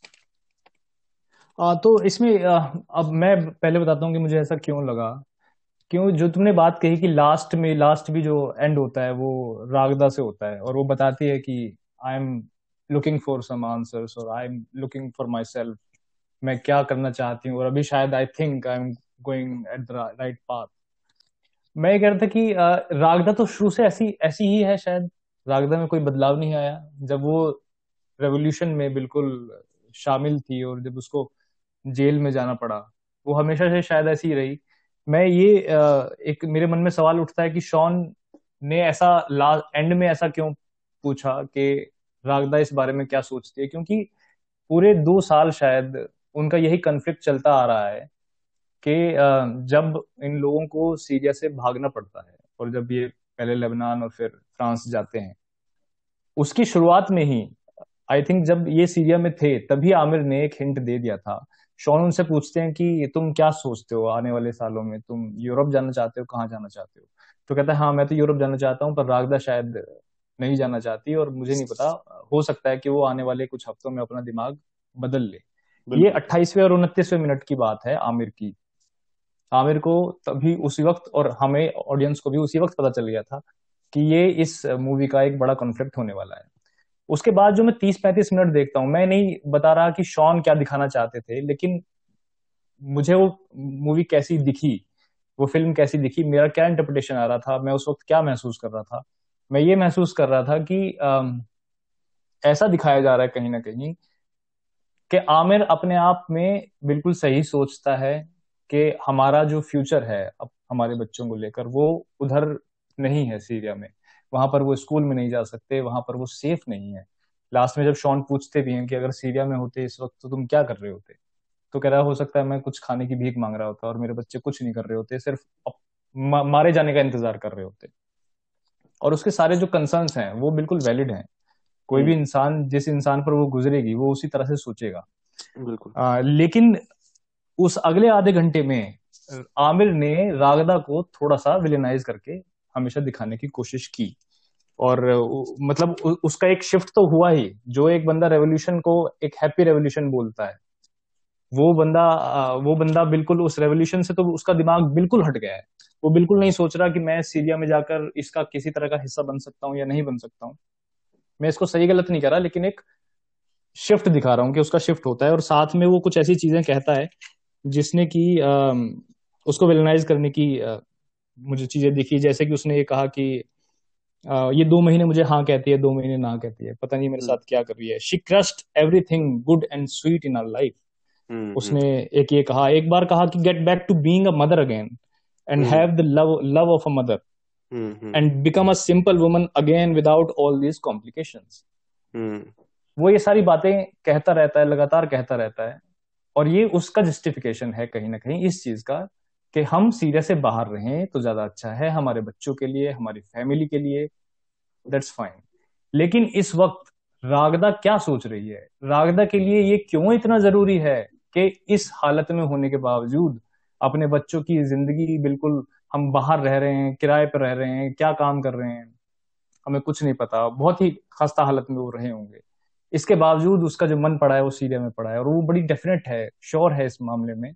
आ, तो इसमें आ, अब मैं पहले बताता हूँ कि मुझे ऐसा क्यों लगा। क्यों? जो तुमने बात कही कि लास्ट में लास्ट भी जो एंड होता है वो रागदा से होता है और वो बताती है कि I am looking for some answers और I am looking for my self मैं क्या करना चाहती हूँ और अभी शायद I think I am going at the right path मैं कह रहा था कि रागदा तो शुरू से ऐसी ऐसी ही है शायद। रागदा में कोई बदलाव नहीं आया। जब वो रेवोल्यूशन में बिल्कुल शामिल थी और जब उसको जेल में जाना पड़ा। वो हमेशा से शायद ऐसी ही रही। मैं ये एक मेरे मन में सवाल उठता है कि शॉन ने ऐसा लास्ट एंड में ऐसा क्यों पूछा कि रागदा इस बारे में क्या सोचती है? क्योंकि पूरे दो साल शायद उनका यही कन्फ्लिक्ट चलता आ रहा है कि जब इन लोगों को सीरिया से भागना पड़ता है और जब ये पहले लेबनान और फिर फ्रांस जाते हैं, उसकी शुरुआत में ही आई थिंक जब ये सीरिया में थे, तभी आमिर ने एक हिंट दे दिया था शॉन उनसे पूछते हैं कि तुम क्या सोचते हो आने वाले सालों में? तुम यूरोप जाना चाहते हो कहाँ जाना चाहते हो? तो कहता है हाँ मैं तो यूरोप जाना चाहता हूँ पर रागदा शायद नहीं जाना चाहती और मुझे नहीं पता हो सकता है कि वो आने वाले कुछ हफ्तों में अपना दिमाग बदल ले। ये अट्ठाईसवें और उनतीसवें मिनट की बात है आमिर की। आमिर को तभी उसी वक्त और हमें ऑडियंस को भी उसी वक्त पता चल गया था कि ये इस मूवी का एक बड़ा कॉन्फ्लिक्ट होने वाला है। उसके बाद जो मैं तीस पैंतीस मिनट देखता हूँ मैं नहीं बता रहा कि शॉन क्या दिखाना चाहते थे लेकिन मुझे वो मूवी कैसी दिखी वो फ़िल्म कैसी दिखी मेरा क्या इंटरप्रिटेशन आ रहा था मैं उस वक्त क्या महसूस कर रहा था। मैं ये महसूस कर रहा था कि अम, ऐसा दिखाया जा रहा है कहीं ना कहीं कि आमिर अपने आप में बिल्कुल सही सोचता है कि हमारा जो फ्यूचर है अब हमारे बच्चों को लेकर वो उधर नहीं है सीरिया में। वहाँ पर वो स्कूल में नहीं जा सकते वहाँ पर वो सेफ़ नहीं है। लास्ट में जब शॉन पूछते भी हैं कि अगर सीरिया में होते इस वक्त तो तुम क्या कर रहे होते? तो कह रहा हो सकता है मैं कुछ खाने की भीख मांग रहा होता और मेरे बच्चे कुछ नहीं कर रहे होते सिर्फ़ मारे जाने का इंतज़ार कर रहे होते। और उसके सारे जो कंसर्न्स हैं वो बिल्कुल वैलिड हैं। कोई भी हम्म। इंसान जिस इंसान पर वो गुजरेगी वो उसी तरह से सोचेगा। बिल्कुल। आ, लेकिन उस अगले आधे घंटे में आमिर ने रागदा को थोड़ा सा विलेनाइज करके हमेशा दिखाने की कोशिश की। और मतलब उसका एक शिफ्ट तो हुआ ही, जो एक बंदा रेवोल्यूशन को एक हैप्पी रेवोल्यूशन बोलता है। वो बंदा वो बंदा बिल्कुल उस रेवोल्यूशन से तो उसका दिमाग बिल्कुल हट गया है। वो बिल्कुल नहीं सोच रहा कि मैं सीरिया में जाकर इसका किसी तरह का हिस्सा बन सकता हूँ या नहीं बन सकता हूँ। मैं इसको सही गलत नहीं कर रहा, लेकिन एक शिफ्ट दिखा रहा हूँ कि उसका शिफ्ट होता है। और साथ में वो कुछ ऐसी चीज़ें कहता है, जिसने की उसको वेलनाइज करने की मुझे चीज़ें दिखी। जैसे कि उसने ये कहा कि अ, ये दो महीने मुझे हाँ कहती है दो महीने ना कहती है। पता नहीं मेरे हम्म। साथ क्या कर रही है। She crushed everything good and sweet in our life उसने एक ये कहा एक बार कहा कि get back to being a mother again and have the love love of a mother and become a simple woman again without all these complications hmm. वो ये सारी बातें कहता रहता है लगातार कहता रहता है। और ये उसका जस्टिफिकेशन है कहीं ना कहीं इस चीज़ का कि हम सीरिया से बाहर रहें तो ज़्यादा अच्छा है हमारे बच्चों के लिए, हमारी फैमिली के लिए। दैट्स फाइन लेकिन इस वक्त रागदा क्या सोच रही है? रागदा के लिए ये क्यों इतना ज़रूरी है कि इस हालत में होने के बावजूद अपने बच्चों की ज़िंदगी बिल्कुल हम बाहर रह रहे हैं, किराए पर रह रहे हैं, क्या काम कर रहे हैं, हमें कुछ नहीं पता। बहुत ही खस्ता हालत में वो रहे होंगे। इसके बावजूद उसका जो मन पड़ा है, वो सीरिया में पड़ा है और वो बड़ी डेफिनेट है श्योर है इस मामले में।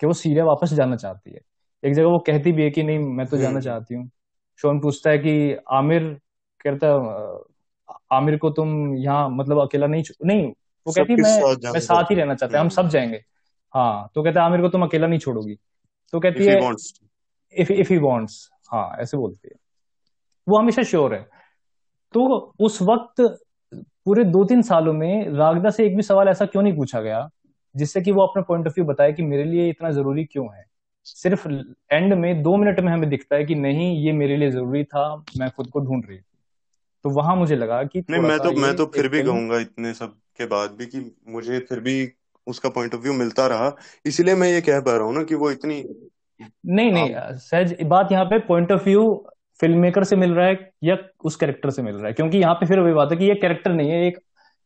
कि वो सीरिया वापस जाना चाहती है। एक जगह वो कहती भी है कि नहीं मैं तो जाना हम्म चाहती हूँ। शोन पूछता है कि आमिर कहता आमिर को तुम यहाँ मतलब अकेला नहीं नहीं वो कहती है मैं साथ मैं जाना साथ ही रहना चाहता है हम हम्म। सब जाएँगे। हाँ तो कहता है आमिर को तुम अकेला नहीं छोड़ोगी। तो कहती इफ़ ही है इफ़ इफ़ ही वांट्स हाँ ऐसे बोलती है। वो हमेशा श्योर है। तो उस वक्त पूरे दो तीन सालों में रागदा से एक भी सवाल ऐसा क्यों नहीं पूछा गया? जिससे कि वो अपना पॉइंट ऑफ़ व्यू बताए कि मेरे लिए इतना ज़रूरी क्यों है। सिर्फ़ एंड में दो मिनट में हमें दिखता है कि नहीं ये मेरे लिए ज़रूरी था मैं खुद को ढूंढ रही थी तो वहाँ मुझे लगा कि नहीं मैं तो मैं तो फिर भी कहूँगा इतने सब के बाद भी कि मुझे फिर भी उसका पॉइंट ऑफ़ व्यू मिलता रहा। इसीलिए मैं ये कह पा रहा हूँ ना कि वो इतनी नहीं नहीं सहज बात यहाँ पे point of view film maker से मिल रहा है या उस कैरेक्टर से मिल रहा है? क्योंकि यहाँ पे फिर वही बात है कि ये कैरेक्टर नहीं है एक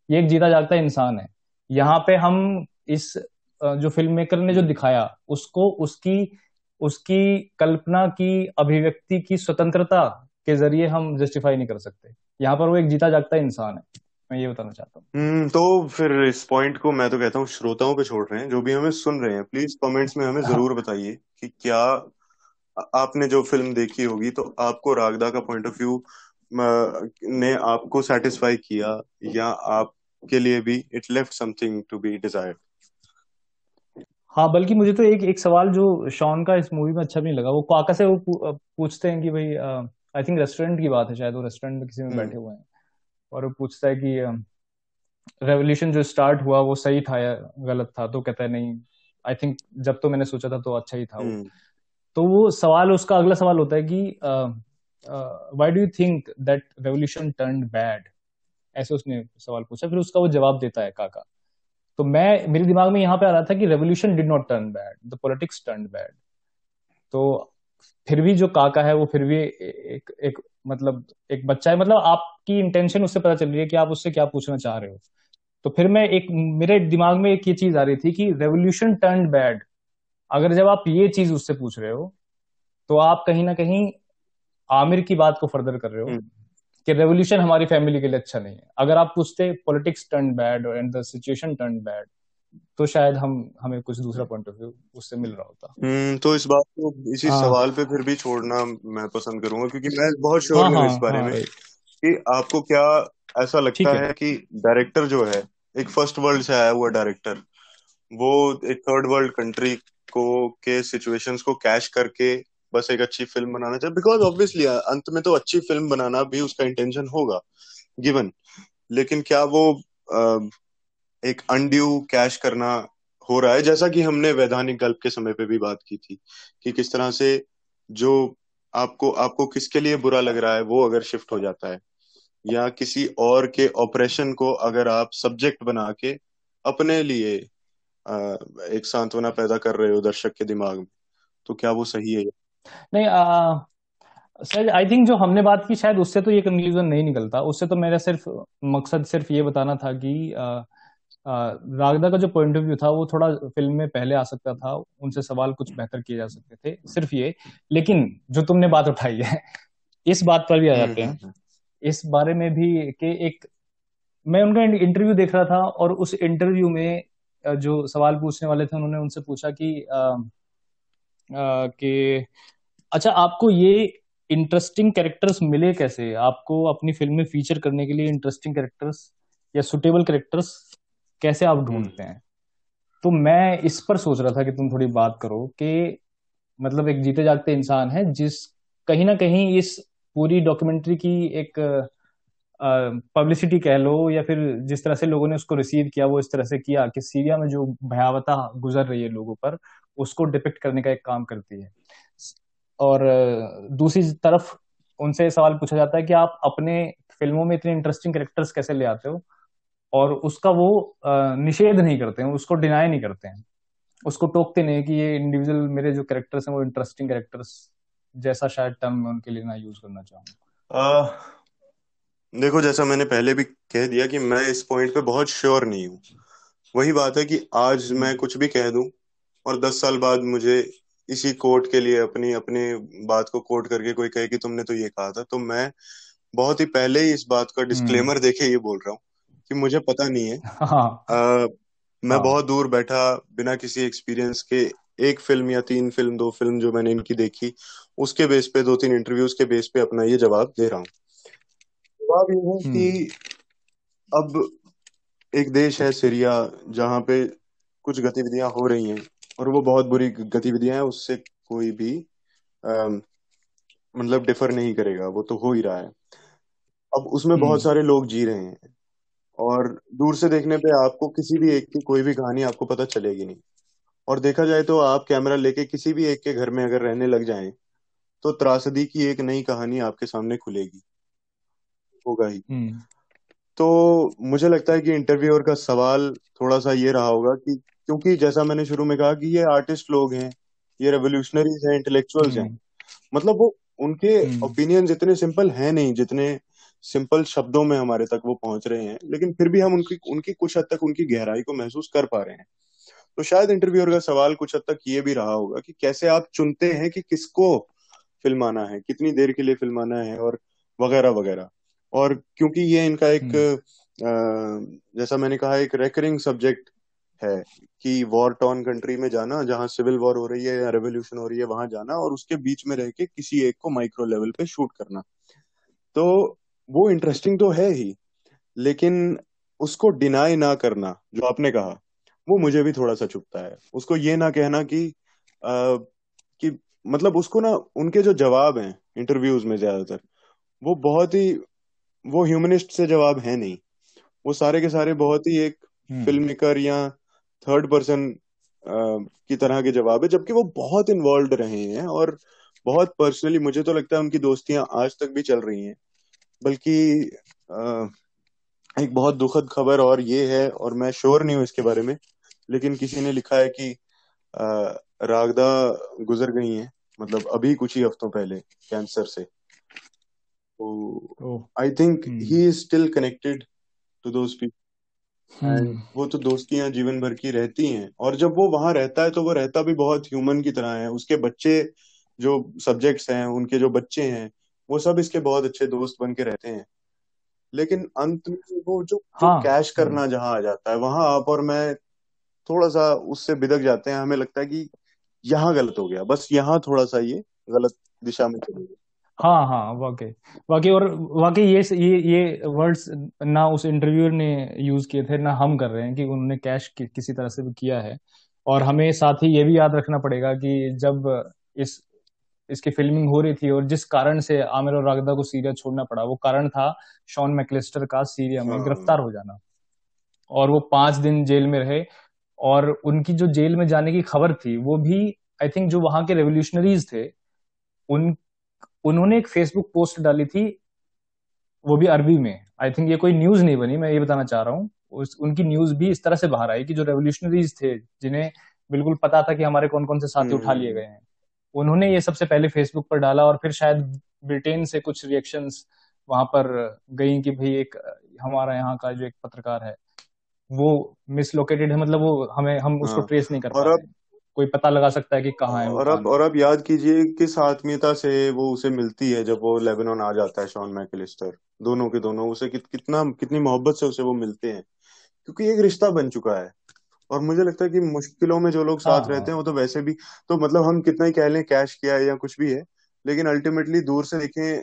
ये एक जीता जागता इंसान है। यहाँ पे हम इस जो फ़िल्म मेकर ने जो दिखाया, उसको उसकी उसकी कल्पना की, अभिव्यक्ति की स्वतंत्रता के ज़रिए हम जस्टिफाई नहीं कर सकते। यहाँ पर वो एक जीता जागता इंसान है। मैं ये बताना चाहता हूँ। हम्म तो फिर इस पॉइंट को मैं तो कहता हूँ श्रोताओं पे छोड़ रहे हैं। जो भी हमें सुन रहे हैं प्लीज़ कमेंट्स में हमें ज़रूर बताइए कि क्या आपने जो फ़िल्म देखी होगी तो आपको रागदा का पॉइंट ऑफ़ व्यू ने आपको सेटिस्फाई किया या आपके लिए भी it left something to be desired हाँ बल्कि मुझे तो एक एक सवाल जो शॉन का इस मूवी में अच्छा भी नहीं लगा वो काका से वो पूछते हैं कि भाई आई थिंक रेस्टोरेंट की बात है शायद वो रेस्टोरेंट में किसी में बैठे हुए हैं। और वो पूछता है कि रेवोल्यूशन जो स्टार्ट हुआ वो सही था या गलत था? तो कहता है नहीं आई थिंक जब तो मैंने सोचा था तो अच्छा ही था वो। हम्म। तो वो सवाल उसका अगला सवाल होता है कि why do you think that revolution turn bad ऐसे उसने सवाल पूछा फिर उसका वो जवाब देता है काका। तो मैं, मेरे दिमाग में यहाँ पे आ रहा था कि revolution did not turn bad the politics turn bad तो फिर भी जो काका है, वो फिर भी एक एक मतलब एक बच्चा है। मतलब आपकी इंटेंशन उससे पता चल रही है कि आप उससे क्या पूछना चाह रहे हो। तो फिर मैं एक, मेरे दिमाग में एक ये चीज़ आ रही थी कि रेवोल्यूशन टर्न बैड अगर जब आप ये चीज़ उससे पूछ रहे हो तो आप कहीं ना कहीं आमिर की बात को फर्दर कर रहे हो। हम्म। कि रेवोल्यूशन हमारी फैमिली के लिए अच्छा नहीं है। अगर आप पूछते politics turn bad and the situation turn bad तो शायद हम हमें कुछ दूसरा पॉइंट ऑफ़ व्यू उससे मिल रहा होता। हम्म तो इस बात को इसी हाँ, सवाल पे फिर भी छोड़ना मैं पसंद करूँगा क्योंकि मैं बहुत श्योर हाँ, हूँ हाँ, इस बारे हाँ, में कि आपको क्या ऐसा लगता है, है कि डायरेक्टर जो है एक फ़र्स्ट वर्ल्ड से आया हुआ डायरेक्टर वो एक थर्ड वर्ल्ड कंट्री को के सिचुएशंस को कैश करके बस एक अच्छी फ़िल्म बनाना चाहिए। बिकॉज़ ऑब्वियसली अंत में तो अच्छी फ़िल्म बनाना भी उसका इंटेंशन होगा गिवन लेकिन क्या वो एक अनड्यू कैश करना हो रहा है? जैसा कि हमने वैधानिक गल्प के समय पे भी बात की थी, कि किस तरह से जो आपको आपको किसके लिए बुरा लग रहा है, वो अगर शिफ्ट हो जाता है, या किसी और के ऑपरेशन को अगर आप सब्जेक्ट बना के अपने लिए एक सांत्वना पैदा कर रहे हो दर्शक के दिमाग में तो क्या वो सही है नहीं आ, सर आई थिंक जो हमने बात की शायद उससे तो ये कंक्लूजन नहीं निकलता। उससे तो मेरा सिर्फ़ मकसद सिर्फ़ ये बताना था कि आ, आ, रागदा का जो पॉइंट ऑफ़ व्यू था वो थोड़ा फ़िल्म में पहले आ सकता था। उनसे सवाल कुछ बेहतर किए जा सकते थे सिर्फ़ ये। लेकिन जो तुमने बात उठाई है इस बात पर भी आ जाते हैं। हम्म, हम्म। इस बारे में भी कि एक मैं उनका इंटरव्यू देख रहा था और उस इंटरव्यू में जो सवाल पूछने वाले थे उन्होंने उनसे पूछा कि कि अच्छा आपको ये इंटरेस्टिंग कैरेक्टर्स मिले कैसे? आपको अपनी फ़िल्म में फीचर करने के लिए इंटरेस्टिंग कैरेक्टर्स या सुटेबल कैरेक्टर्स कैसे आप ढूंढते हैं? तो मैं इस पर सोच रहा था कि तुम थोड़ी बात करो कि मतलब एक जीते जागते इंसान है जिस कहीं ना कहीं इस पूरी डॉक्यूमेंट्री की एक पब्लिसिटी कह लो या फिर जिस तरह से लोगों ने उसको रिसीव किया वो इस तरह से किया कि सीरिया में जो भयावता गुजर रही है लोगों पर उसको डिपिक्ट करने का एक काम करती है। और दूसरी तरफ़ उनसे सवाल पूछा जाता है कि आप अपने फ़िल्मों में इतने इंटरेस्टिंग कैरेक्टर्स कैसे ले आते हो? और उसका वो निषेध नहीं करते हैं, उसको डिनाई नहीं करते हैं। उसको टोकते नहीं कि ये इंडिविजुअल मेरे जो कैरेक्टर्स हैं वो इंटरेस्टिंग कैरेक्टर्स जैसा शायद टर्म मैं उनके लिए ना यूज़ करना चाहूँगा देखो, जैसा मैंने पहले भी कह दिया कि मैं इस पॉइंट पे बहुत श्योर नहीं हूँ। वही बात है कि आज मैं कुछ भी कह दूँ और दस साल बाद मुझे इसी कोर्ट के लिए अपनी अपनी बात को कोर्ट करके कोई कहे कि तुमने तो ये कहा था तो मैं बहुत ही पहले ही इस बात का डिस्क्लेमर हम्म। देखे ये बोल रहा हूँ कि मुझे पता नहीं है। हाँ, आ, मैं हाँ, बहुत दूर बैठा बिना किसी एक्सपीरियंस के एक फ़िल्म या तीन फ़िल्म दो फ़िल्म जो मैंने इनकी देखी उसके बेस पे दो तीन इंटरव्यूज़ के बेस पे अपना ये जवाब दे रहा हूँ। जवाब ये है कि हम्म। अब एक देश है सीरिया जहाँ पे कुछ गतिविधियाँ हो रही हैं। और वो बहुत बुरी गतिविधियाँ हैं उससे कोई भी मतलब डिफर नहीं करेगा वो तो हो ही रहा है। अब उसमें बहुत हम्म। सारे लोग जी रहे हैं और दूर से देखने पे आपको किसी भी एक की कोई भी कहानी आपको पता चलेगी नहीं। और देखा जाए तो आप कैमरा लेके किसी भी एक के घर में अगर रहने लग जाएँ तो त्रासदी की एक नई कहानी आपके सामने खुलेगी। होगा ही। तो मुझे लगता है कि इंटरव्यूअर का सवाल थोड़ा सा ये रहा होगा कि क्योंकि जैसा मैंने शुरू में कहा कि ये आर्टिस्ट लोग हैं ये रेवोल्यूशनरीज हैं इंटेलेक्चुअल्स हैं। मतलब वो उनके ओपिनियन इतने सिंपल हैं नहीं जितने सिंपल शब्दों में हमारे तक वो पहुँच रहे हैं लेकिन फिर भी हम उनकी उनकी कुछ हद तक उनकी गहराई को महसूस कर पा रहे हैं। तो शायद इंटरव्यूअर का सवाल कुछ हद तक ये भी रहा होगा कि कैसे आप चुनते हैं कि किसको फ़िल्म आना है कितनी देर के लिए फ़िल्म आना है और वगैरह वगैरह। और क्योंकि ये इनका एक हम्म। जैसा मैंने कहा एक रेकरिंग सब्जेक्ट है कि वॉर टॉन कंट्री में जाना जहाँ सिविल वॉर हो रही है या रेवोल्यूशन हो रही है वहाँ जाना और उसके बीच में रह के किसी एक को माइक्रो लेवल पे शूट करना। तो वो इंटरेस्टिंग तो है ही लेकिन उसको डिनाई ना करना जो आपने कहा वो मुझे भी थोड़ा सा चुपता है। उसको ये ना कहना कि आ, कि मतलब उसको ना उनके जो जवाब हैं इंटरव्यूज़ में ज़्यादातर वो बहुत ही वो ह्यूमनिस्ट से जवाब है नहीं। वो सारे के सारे बहुत ही एक फ़िल्म हम्म। मेकर या थर्ड पर्सन की तरह के जवाब है जबकि वो बहुत इन्वॉल्व रहे हैं और बहुत पर्सनली मुझे तो लगता है उनकी दोस्तियाँ आज तक भी चल रही हैं। बल्कि एक बहुत दुखद खबर और ये है और मैं श्योर नहीं हूँ इसके बारे में लेकिन किसी ने लिखा है कि रागदा गुजर गई हैं मतलब अभी कुछ ही हफ्तों पहले कैंसर से। तो I think he is still connected to those people वो तो दोस्तियाँ जीवन भर की रहती हैं। और जब वो वहाँ रहता है तो वो रहता भी बहुत ह्यूमन की तरह है। उसके बच्चे जो सब्जेक्ट्स हैं उनके जो बच्चे हैं वो सब इसके बहुत अच्छे दोस्त बन के रहते हैं। लेकिन अंत में वो जो, हाँ, जो कैश करना जहाँ आ जाता है वहाँ आप और मैं थोड़ा सा उससे बिदक जाते हैं। हमें लगता है कि यहाँ गलत हो गया। बस यहाँ थोड़ा सा ये गलत दिशा में चले गए। हाँ हाँ वाकई। वाकई और वाकई ये ये ये वर्ड्स ना उस इंटरव्यूअर ने यूज़ किए थे ना हम कर रहे हैं कि उन्होंने कैश कि, किसी तरह से भी किया है। और हमें साथ ही ये भी याद रखना पड़ेगा कि जब इस इसकी फिल्मिंग हो रही थी और जिस कारण से आमिर और रागदा को सीरिया छोड़ना पड़ा वो कारण था शॉन मैकलिस्टर का सीरिया में हाँ। गिरफ़्तार हो जाना। और वो पाँच दिन जेल में रहे और उनकी जो जेल में जाने की खबर थी वो भी आई थिंक जो वहाँ के रेवोल्यूशनरीज थे उन उन्होंने एक फेसबुक पोस्ट डाली थी वो भी अरबी में। आई थिंक ये कोई न्यूज़ नहीं बनी मैं ये बताना चाह रहा हूँ। उनकी न्यूज़ भी इस तरह से बाहर आई कि जो रेवोल्यूशनरीज थे जिन्हें बिल्कुल पता था कि हमारे कौन कौन से साथी उठा लिए गए हैं उन्होंने ये सबसे पहले फेसबुक पर डाला और फिर शायद ब्रिटेन से कुछ रिएक्शन वहाँ पर गई कि भाई एक हमारा यहाँ का जो एक पत्रकार है वो मिसलोकेटेड है मतलब वो हमें हम उसको हाँ, ट्रेस नहीं कर पा रहे कोई पता लगा सकता है कि कहाँ है और अब और अब याद कीजिए किस आत्मीयता से वो उसे मिलती है जब वो लेबनान आ जाता है शॉन मैकलिस्टर। दोनों के दोनों उसे कि, कितना कितनी मोहब्बत से उसे वो मिलते हैं। क्योंकि एक रिश्ता बन चुका है। और मुझे लगता है कि मुश्किलों में जो लोग साथ हाँ, रहते हैं वो तो वैसे भी तो मतलब हम कितना ही कह लें कैश किया है या कुछ भी है लेकिन अल्टीमेटली दूर से देखें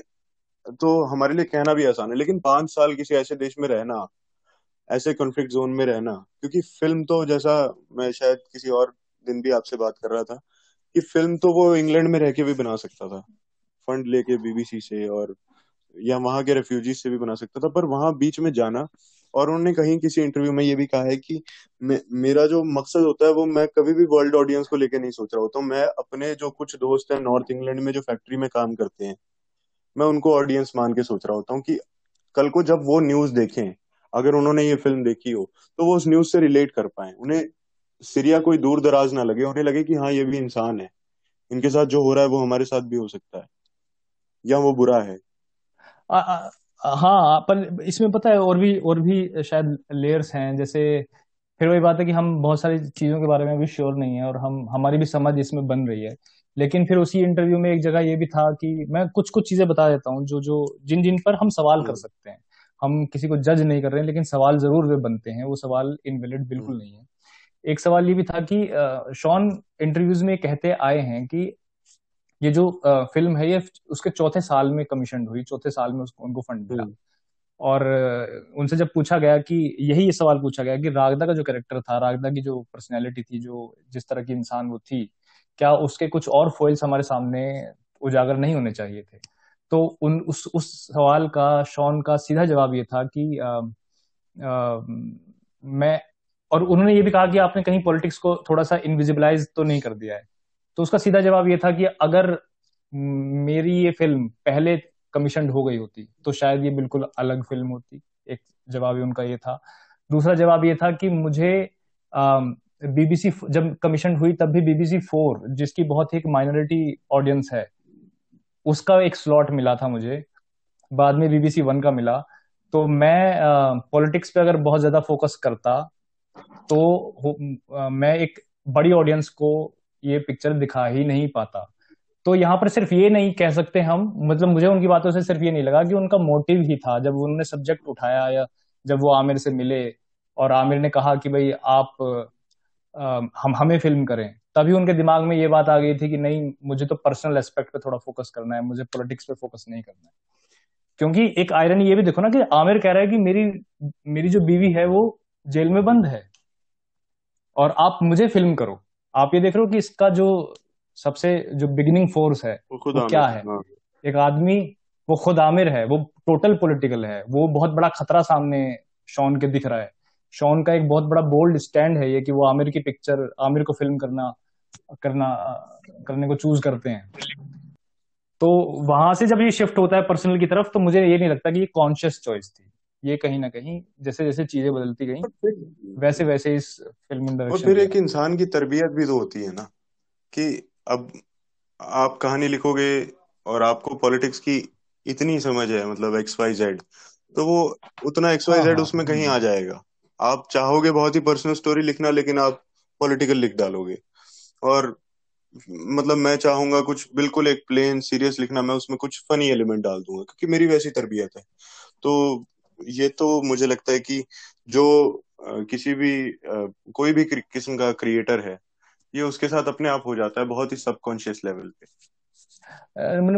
तो हमारे लिए कहना भी आसान है। लेकिन पाँच साल किसी ऐसे देश में रहना ऐसे कॉन्फ्लिक्ट जोन में रहना क्योंकि फ़िल्म तो जैसा मैं शायद किसी और दिन भी आपसे बात कर रहा था कि फ़िल्म तो वो इंग्लैंड में रह के भी बना सकता था। फंड लेके बीबीसी से और या वहाँ के रेफ्यूजी से भी बना सकता था पर वहाँ बीच में जाना और उन्होंने कहीं किसी इंटरव्यू में ये भी कहा है कि मे, मेरा जो मकसद होता है वो मैं कभी भी वर्ल्ड ऑडियंस को लेके नहीं सोच रहा होता मैं अपने जो कुछ दोस्त हैं नॉर्थ इंग्लैंड में जो फैक्ट्री में काम करते हैं मैं उनको ऑडियंस मान के सोच रहा होता हूँ कि कल को जब वो न्यूज़ देखें अगर उन्होंने ये फ़िल्म देखी हो तो वो उस न्यूज़ से रिलेट कर पाए। उन्हें सीरिया कोई दूर दराज ना लगे उन्हें लगे कि हाँ ये भी इंसान है। इनके साथ जो हो रहा है वो हमारे साथ भी हो सकता है। या वो बुरा है। आ, आ, हाँ पर इसमें पता है और भी और भी शायद लेयर्स हैं। जैसे फिर वही बात है कि हम बहुत सारी चीज़ों के बारे में भी श्योर नहीं है और हम हमारी भी समझ इसमें बन रही है। लेकिन फिर उसी इंटरव्यू में एक जगह ये भी था कि मैं कुछ कुछ चीज़ें बता देता हूँ जो जो जिन जिन पर हम सवाल कर हम्म। सकते हैं। हम किसी को जज नहीं कर रहे हैं लेकिन सवाल ज़रूर वे बनते हैं। वो सवाल इनवेलिड बिल्कुल हम्म। नहीं है। एक सवाल ये भी था कि शॉन इंटरव्यूज़ में कहते आए हैं कि ये जो फ़िल्म है ये उसके चौथे साल में कमीशन हुई चौथे साल में उसको उनको फंड मिला हम्म। और उनसे जब पूछा गया कि यही ये सवाल पूछा गया कि रागदा का जो कैरेक्टर था रागदा की जो पर्सनैलिटी थी जो जिस तरह की इंसान वो थी क्या उसके कुछ और फोइल्स हमारे सामने उजागर नहीं होने चाहिए थे तो उन उस उस सवाल का शॉन का सीधा जवाब ये था कि आ, आ, मैं और उन्होंने ये भी कहा कि आपने कहीं पॉलिटिक्स को थोड़ा सा इनविजिबलाइज तो नहीं कर दिया है। तो उसका सीधा जवाब ये था कि अगर मेरी ये फ़िल्म पहले कमीशन हो गई होती तो शायद ये बिल्कुल अलग फ़िल्म होती। एक जवाब उनका ये था। दूसरा जवाब ये था कि मुझे बीबीसी जब कमीशन हुई तब भी बीबीसी फोर जिसकी बहुत ही एक माइनॉरिटी ऑडियंस है, उसका एक स्लॉट मिला था मुझे। बाद में बीबीसी वन का मिला। तो मैं पॉलिटिक्स पे अगर बहुत ज़्यादा फोकस करता तो मैं एक बड़ी ऑडियंस को ये पिक्चर दिखा ही नहीं पाता। तो यहाँ पर सिर्फ़ ये नहीं कह सकते हम मतलब मुझे उनकी बातों से सिर्फ़ ये नहीं लगा कि उनका मोटिव ही था जब उन्होंने सब्जेक्ट उठाया या जब वो आमिर से मिले और आमिर ने कहा कि भाई आप आ, हम हमें फ़िल्म करें तभी उनके दिमाग में ये बात आ गई थी कि नहीं मुझे तो पर्सनल एस्पेक्ट पे थोड़ा फोकस करना है मुझे पॉलिटिक्स पे फोकस नहीं करना है। क्योंकि एक आयरन ये भी देखो ना कि आमिर कह रहा है कि मेरी मेरी जो बीवी है वो जेल में बंद है। और आप मुझे फ़िल्म करो। आप ये देख रहे हो कि इसका जो सबसे जो बिगिनिंग फोर्स है वो, वो क्या है हाँ। एक आदमी वो खुद आमिर है वो टोटल पॉलिटिकल है। वो बहुत बड़ा खतरा सामने शॉन के दिख रहा है। शॉन का एक बहुत बड़ा बोल्ड स्टैंड है ये कि वो आमिर की पिक्चर आमिर को फ़िल्म करना करना करने को चूज़ करते हैं। तो वहाँ से जब ये शिफ्ट होता है पर्सनल की तरफ़ तो मुझे ये नहीं लगता कि ये कॉन्शियस चॉइस थी। ये कहीं ना कहीं जैसे जैसे चीज़ें बदलती गई वैसे वैसे इस फ़िल्म और फिर एक इंसान की तरबियत भी तो होती है ना कि अब आप कहानी लिखोगे और आपको पॉलिटिक्स की इतनी समझ है मतलब एक्स वाई जेड तो वो उतना एक्स वाई जेड उसमें कहीं आ जाएगा। आप चाहोगे बहुत ही पर्सनल स्टोरी लिखना लेकिन आप पॉलिटिकल लिख डालोगे। और मतलब मैं चाहूँगा कुछ बिल्कुल एक प्लेन सीरियस लिखना मैं उसमें कुछ फनी एलिमेंट डाल दूँगा क्योंकि मेरी वैसी तरबियत है। तो ये तो मुझे लगता है कि जो किसी भी कोई भी किस्म का क्रिएटर है ये उसके साथ अपने आप हो जाता है बहुत ही सबकॉन्शियस लेवल पे।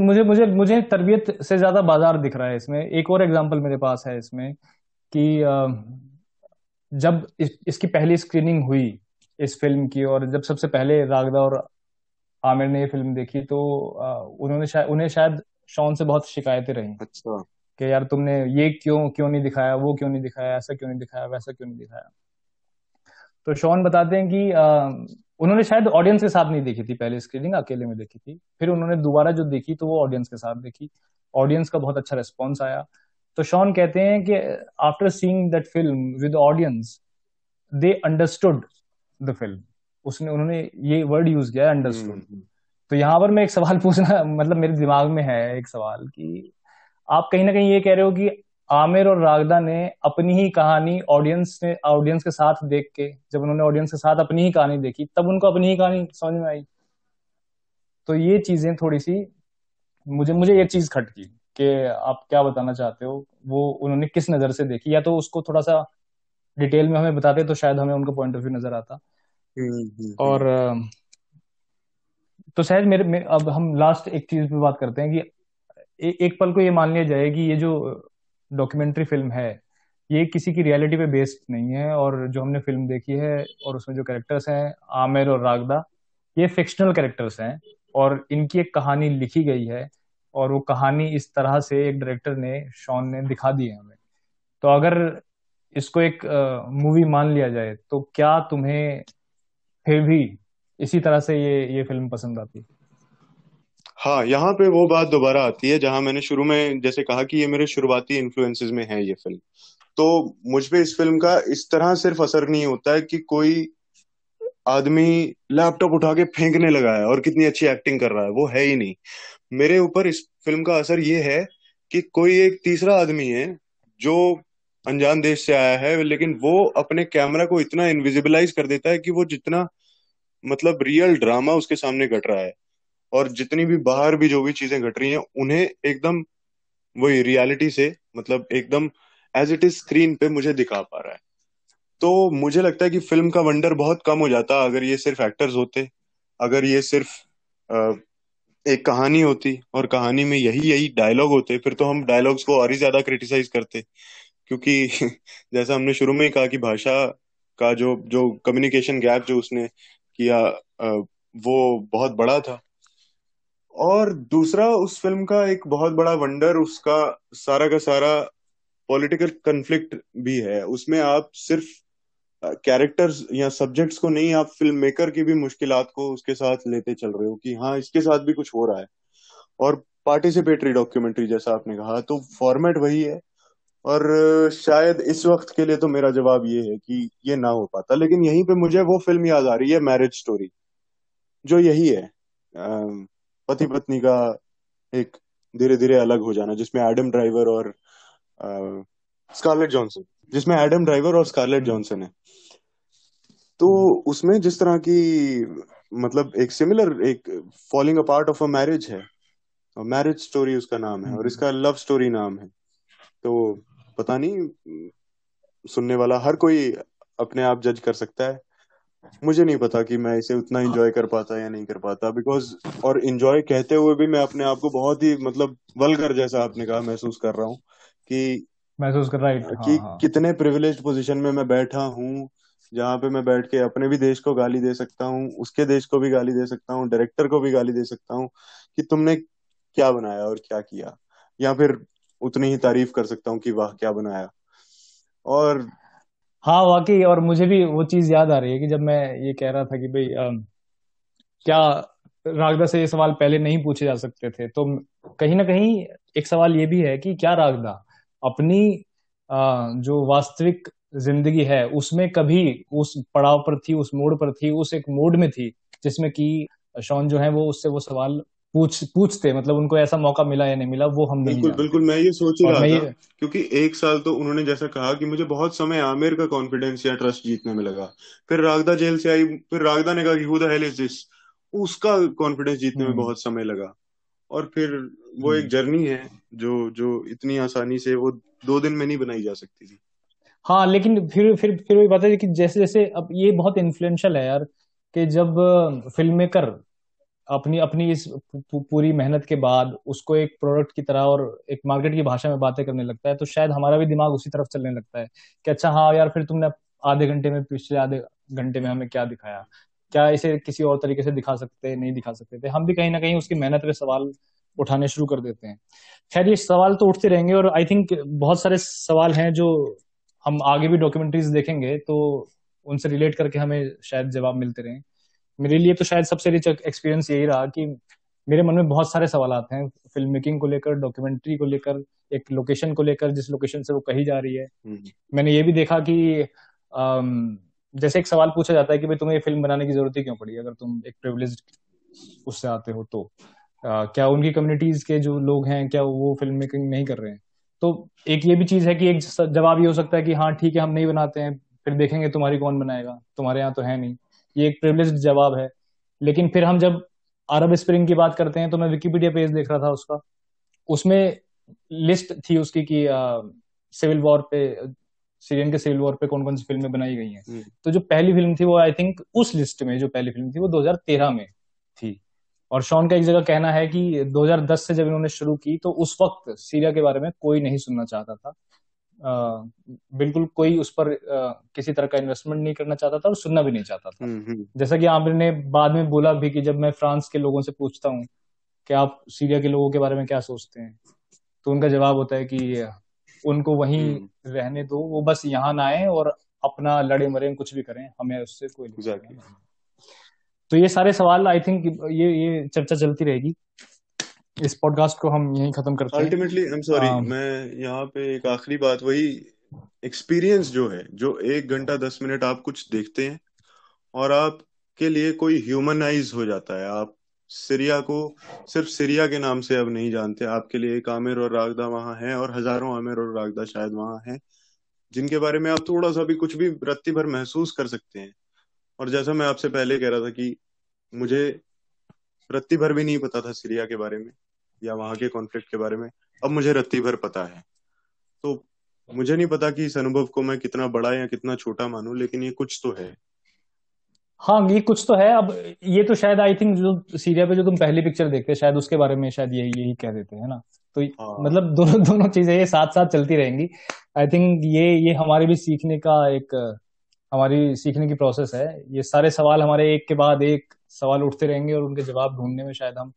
मुझे मुझे मुझे तरबियत से ज़्यादा बाज़ार दिख रहा है इसमें। एक और एग्जांपल मेरे पास है इसमें कि जब इस, इसकी पहली स्क्रीनिंग हुई इस फ़िल्म की और जब सबसे पहले रागदा और आमिर ने ये फ़िल्म देखी तो उन्होंने शायद उन्हें शायद शॉन से बहुत शिकायतें रही। अच्छा। कि यार तुमने ये क्यों क्यों नहीं दिखाया वो क्यों नहीं दिखाया ऐसा क्यों नहीं दिखाया वैसा क्यों नहीं दिखाया? तो शॉन बताते हैं कि आ, उन्होंने शायद ऑडियंस के साथ नहीं देखी थी पहले स्क्रीनिंग अकेले में देखी थी। फिर उन्होंने दोबारा जो देखी तो वो ऑडियंस के साथ देखी। ऑडियंस का बहुत अच्छा रिस्पॉन्स आया। तो शॉन कहते हैं कि after seeing that film with audience they understood the film उसने उन्होंने ये वर्ड यूज़ किया है अंडरस्टूड हम्म, हम्म। तो यहाँ पर मैं एक सवाल पूछना मतलब मेरे दिमाग में है एक सवाल कि आप कहीं ना कहीं ये कह रहे हो कि आमिर और रागदा ने अपनी ही कहानी ऑडियंस ने ऑडियंस के साथ देख के जब उन्होंने ऑडियंस के साथ अपनी ही कहानी देखी तब उनको अपनी ही कहानी समझ में आई। तो ये चीज़ें थोड़ी सी मुझे मुझे ये चीज़ खटकी कि आप क्या बताना चाहते हो वो उन्होंने किस नज़र से देखी? या तो उसको थोड़ा सा डिटेल में हमें बताते तो शायद हमें उनका पॉइंट ऑफ़ व्यू नज़र आता। और तो शायद मेरे में, अब हम लास्ट एक चीज़ पे बात करते हैं कि ए, एक पल को ये मान लिया जाए कि ये जो डॉक्यूमेंट्री फ़िल्म है ये किसी की रियलिटी पे बेस्ड नहीं है और जो हमने फ़िल्म देखी है और उसमें जो कैरेक्टर्स हैं आमिर और रागदा ये फिक्शनल कैरेक्टर्स हैं और इनकी एक कहानी लिखी गई है और वो कहानी इस तरह से एक डायरेक्टर ने शॉन ने दिखा दी है हमें। तो अगर इसको एक मूवी मान लिया जाए तो क्या तुम्हें फिर भी इसी तरह से ये ये फ़िल्म पसंद आती? हाँ यहाँ पे वो बात दोबारा आती है जहाँ मैंने शुरू में जैसे कहा कि ये मेरे शुरुआती इन्फ्लुएंसेस में है ये फ़िल्म तो मुझ पे इस फ़िल्म का इस तरह सिर्फ़ असर नहीं होता है कि कोई आदमी लैपटॉप उठा के फेंकने लगा है और कितनी अच्छी एक्टिंग कर रहा है, वो है ही नहीं. मेरे ऊपर इस फ़िल्म का असर ये है कि कोई एक तीसरा आदमी है जो अनजान देश से आया है, लेकिन वो अपने कैमरा को इतना इनविजिबलाइज कर देता है कि वो जितना मतलब रियल ड्रामा उसके सामने घट रहा है. और जितनी भी बाहर भी जो भी चीज़ें घट रही हैं, उन्हें एकदम वही रियलिटी से मतलब एकदम एज इट इज़ स्क्रीन पे मुझे दिखा पा रहा है। तो मुझे लगता है कि फ़िल्म का वंडर बहुत कम हो जाता, अगर ये सिर्फ़ एक्टर्स होते, अगर ये सिर्फ़ एक कहानी होती और कहानी में यही यही डायलॉग होते, फिर तो हम डायलॉग्स को और ही ज़्यादा क्रिटिसाइज करते। क्योंकि जैसा हमने शुरू में ही कहा कि भाषा का जो जो कम्युनिकेशन गैप जो उसने किया वो बहुत बड़ा था। और दूसरा उस फ़िल्म का एक बहुत बड़ा वंडर उसका सारा का सारा पॉलिटिकल कंफ्लिक्ट भी है। उसमें आप सिर्फ़ कैरेक्टर्स या सब्जेक्ट्स को नहीं, आप फ़िल्म मेकर की भी मुश्किलात को उसके साथ लेते चल रहे हो कि हाँ इसके साथ भी कुछ हो रहा है। और पार्टिसिपेटरी डॉक्यूमेंट्री जैसा आपने कहा तो फॉर्मेट वही है। और शायद इस वक्त के लिए तो मेरा जवाब ये है कि ये ना हो पाता। लेकिन यहीं पे मुझे वो फ़िल्म याद आ रही है मैरिज स्टोरी जो यही है। पति पत्नी का एक धीरे धीरे अलग हो जाना जिसमें एडम ड्राइवर और स्कारलेट जॉनसन जिसमें एडम ड्राइवर और स्कारलेट जॉनसन है। तो उसमें जिस तरह की मतलब एक सिमिलर एक falling a part of a marriage है मैरिज स्टोरी उसका नाम है और इसका लव स्टोरी नाम है। तो पता नहीं सुनने वाला हर कोई अपने आप जज कर सकता है। मुझे नहीं पता कि मैं इसे उतना एंजॉय कर पाता या नहीं कर पाता बिकॉज़ और एंजॉय कहते हुए भी मैं अपने आप को बहुत ही मतलब वलगर जैसा आपने कहा महसूस कर रहा हूँ कि महसूस कर रहा है कि हाँ, हाँ. कितने प्रिविलेज पोजीशन में मैं बैठा हूँ जहाँ पे मैं बैठ के अपने भी देश को गाली दे सकता हूँ उसके देश को भी गाली दे सकता हूँ डायरेक्टर को भी गाली दे सकता हूँ कि तुमने क्या बनाया और क्या किया या फिर उतनी ही तारीफ़ कर सकता हूँ कि वाह क्या बनाया और हाँ वाकई और मुझे भी वो चीज़ याद आ रही है कि जब मैं ये कह रहा था कि भाई क्या रागदा से ये सवाल पहले नहीं पूछे जा सकते थे? तो कहीं ना कहीं एक सवाल ये भी है कि क्या रागदा अपनी आ, जो वास्तविक ज़िंदगी है उसमें कभी उस पड़ाव पर थी उस मोड़ पर थी उस एक मोड में थी जिसमें कि शॉन जो है वो उससे वो सवाल पूछ पूछते मतलब उनको ऐसा मौका मिला या नहीं मिला वो हम बिल्कुल नहीं बिल्कुल मैं ये सोच रहा था क्योंकि एक साल तो उन्होंने जैसा कहा कि मुझे बहुत समय आमिर का कॉन्फिडेंस या ट्रस्ट जीतने में लगा। फिर रागदा जेल से आई फिर रागदा ने कहा कि who the hell is this उसका कॉन्फिडेंस जीतने में हम्म। बहुत समय लगा। और फिर वो एक जर्नी हम्म। है जो जो इतनी आसानी से वो दो दिन में नहीं बनाई जा सकती थी। हाँ लेकिन फिर फिर फिर वही बात है कि जैसे जैसे अब ये बहुत इन्फ्लुएंशियल है यार कि जब फ़िल्म मेकर अपनी अपनी इस पूरी मेहनत के बाद उसको एक प्रोडक्ट की तरह और एक मार्केट की भाषा में बातें करने लगता है तो शायद हमारा भी दिमाग उसी तरफ़ चलने लगता है कि अच्छा हाँ यार, फिर तुमने आधे घंटे में, पिछले आधे घंटे में हमें क्या दिखाया? क्या इसे किसी और तरीके से दिखा सकते नहीं दिखा सकते थे? हम भी कहीं ना कहीं उसकी मेहनत पे सवाल उठाने शुरू कर देते हैं। खैर, ये सवाल तो उठते रहेंगे और आई थिंक बहुत सारे सवाल हैं जो हम आगे भी डॉक्यूमेंट्रीज देखेंगे तो उनसे रिलेट करके हमें शायद जवाब मिलते रहे। मेरे लिए तो शायद सबसे रिच एक्सपीरियंस यही रहा कि मेरे मन में बहुत सारे सवाल आते हैं। फ़िल्म मेकिंग को लेकर डॉक्यूमेंट्री को लेकर एक लोकेशन को लेकर जिस लोकेशन से वो कही जा रही है। हम्म। मैंने ये भी देखा कि जैसे एक सवाल पूछा जाता है कि भाई तुम्हें ये फ़िल्म बनाने की ज़रूरत ही क्यों पड़ी? अगर तुम एक प्रिविलेज उससे आते हो तो आ, क्या उनकी कम्युनिटीज के जो लोग हैं क्या वो फ़िल्म मेकिंग नहीं कर रहे हैं? तो एक ये भी चीज़ है कि एक जवाब ये हो सकता है कि हाँ ठीक है हम नहीं बनाते हैं फिर देखेंगे तुम्हारी कौन बनाएगा? तुम्हारे यहाँ तो है नहीं। ये एक प्रिवलेज जवाब है। लेकिन फिर हम जब अरब स्प्रिंग की बात करते हैं तो मैं विकीपीडिया पेज देख रहा था उसका। उसमें लिस्ट थी उसकी कि सिविल वॉर पे सीरियन के सिविल वॉर पे कौन कौन सी फ़िल्में बनाई गई हैं। हम्म। तो जो पहली फ़िल्म थी वो आई थिंक उस लिस्ट में जो पहली फ़िल्म थी वो 2013 में थी। और शॉन का एक जगह कहना है कि 2010 से जब इन्होंने शुरू की तो उस वक्त सीरिया के बारे में कोई नहीं सुनना चाहता था। बिल्कुल कोई उस पर किसी तरह का इन्वेस्टमेंट नहीं करना चाहता था और सुनना भी नहीं चाहता था हम्म, हम्म। जैसा कि आमिर ने बाद में बोला भी कि जब मैं फ्रांस के लोगों से पूछता हूँ कि आप सीरिया के लोगों के बारे में क्या सोचते हैं तो उनका जवाब होता है कि उनको वहीं हम्म। रहने दो वो बस यहाँ ना आए और अपना लड़े मरे कुछ भी करें हमें उससे कोई exactly. तो ये सारे सवाल आई थिंक ये ये चर्चा चलती रहेगी इस पॉडकास्ट को हम यहीं खत्म करते हैं। अल्टीमेटली आई एम सॉरी मैं यहाँ पे एक आखिरी बात वही एक्सपीरियंस जो है जो एक घंटा दस मिनट आप कुछ देखते हैं और आपके लिए कोई ह्यूमनाइज हो जाता है। आप सीरिया को सिर्फ़ सीरिया के नाम से अब नहीं जानते आपके लिए एक आमिर और रागदा वहाँ है और हज़ारों आमिर और रागदा शायद वहाँ है जिनके बारे में आप थोड़ा सा भी कुछ भी रत्ती भर महसूस कर सकते हैं। और जैसा मैं आपसे पहले कह रहा था कि मुझे रत्ती भर भी नहीं पता था सीरिया के बारे में या वहाँ के कॉन्फ्लिक्ट के बारे में अब मुझे रत्ती भर पता है। तो मुझे नहीं पता कि इस अनुभव को मैं कितना बड़ा या कितना छोटा मानूं लेकिन ये कुछ तो है। हाँ ये कुछ तो है। अब ये तो शायद आई थिंक जो सीरिया पे जो तुम पहली पिक्चर देखते शायद उसके बारे में शायद यही यही कह देते हैं ना। तो हाँ। मतलब दोनों दोनों चीज़ें ये साथ साथ चलती रहेंगी। आई थिंक ये ये हमारे भी सीखने का एक हमारी सीखने की प्रोसेस है। ये सारे सवाल हमारे एक के बाद एक सवाल उठते रहेंगे और उनके जवाब ढूँढने में शायद हम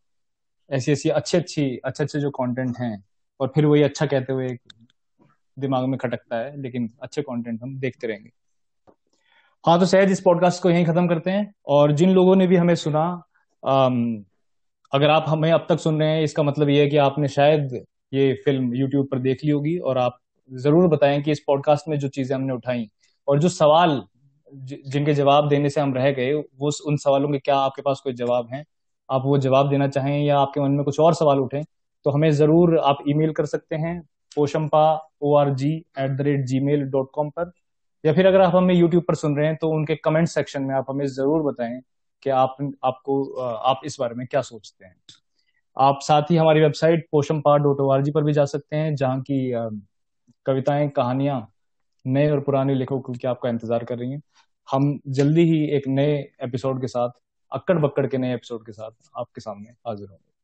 ऐसी ऐसी अच्छी अच्छी अच्छे अच्छे जो कंटेंट हैं और फिर वही अच्छा कहते हुए दिमाग में खटकता है लेकिन अच्छे कंटेंट हम देखते रहेंगे। हाँ तो सहज इस पॉडकास्ट को यहीं खत्म करते हैं और जिन लोगों ने भी हमें सुना आम, अगर आप हमें अब तक सुन रहे हैं इसका मतलब ये है कि आपने शायद ये फ़िल्म यूट्यूब पर देख ली होगी और आप ज़रूर बताएँ कि इस पॉडकास्ट में जो चीज़ें हमने उठाई और जो सवाल जिनके जवाब देने से हम रह गए वो उन सवालों के क्या आपके पास कोई जवाब हैं आप वो जवाब देना चाहें या आपके मन में कुछ और सवाल उठे तो हमें ज़रूर आप ईमेल कर सकते हैं, Poshampa O R G at the rate Gmail dot com पर। या फिर अगर आप हमें यूट्यूब पर सुन रहे हैं तो उनके कमेंट सेक्शन में आप हमें ज़रूर बताएँ कि आप, आपको आप इस बारे में क्या सोचते हैं। आप साथ ही हमारी website Poshampa dot O R G पर भी जा सकते हैं, जहाँ की कविताएँ, कहानियाँ, नए और पुराने लेखकों की आपका इंतज़ार कर रही हैं। हम जल्दी ही एक नए एपिसोड के साथ अक्कड़ बक्कड़ के नए एपिसोड के साथ आपके सामने हाजिर होंगे।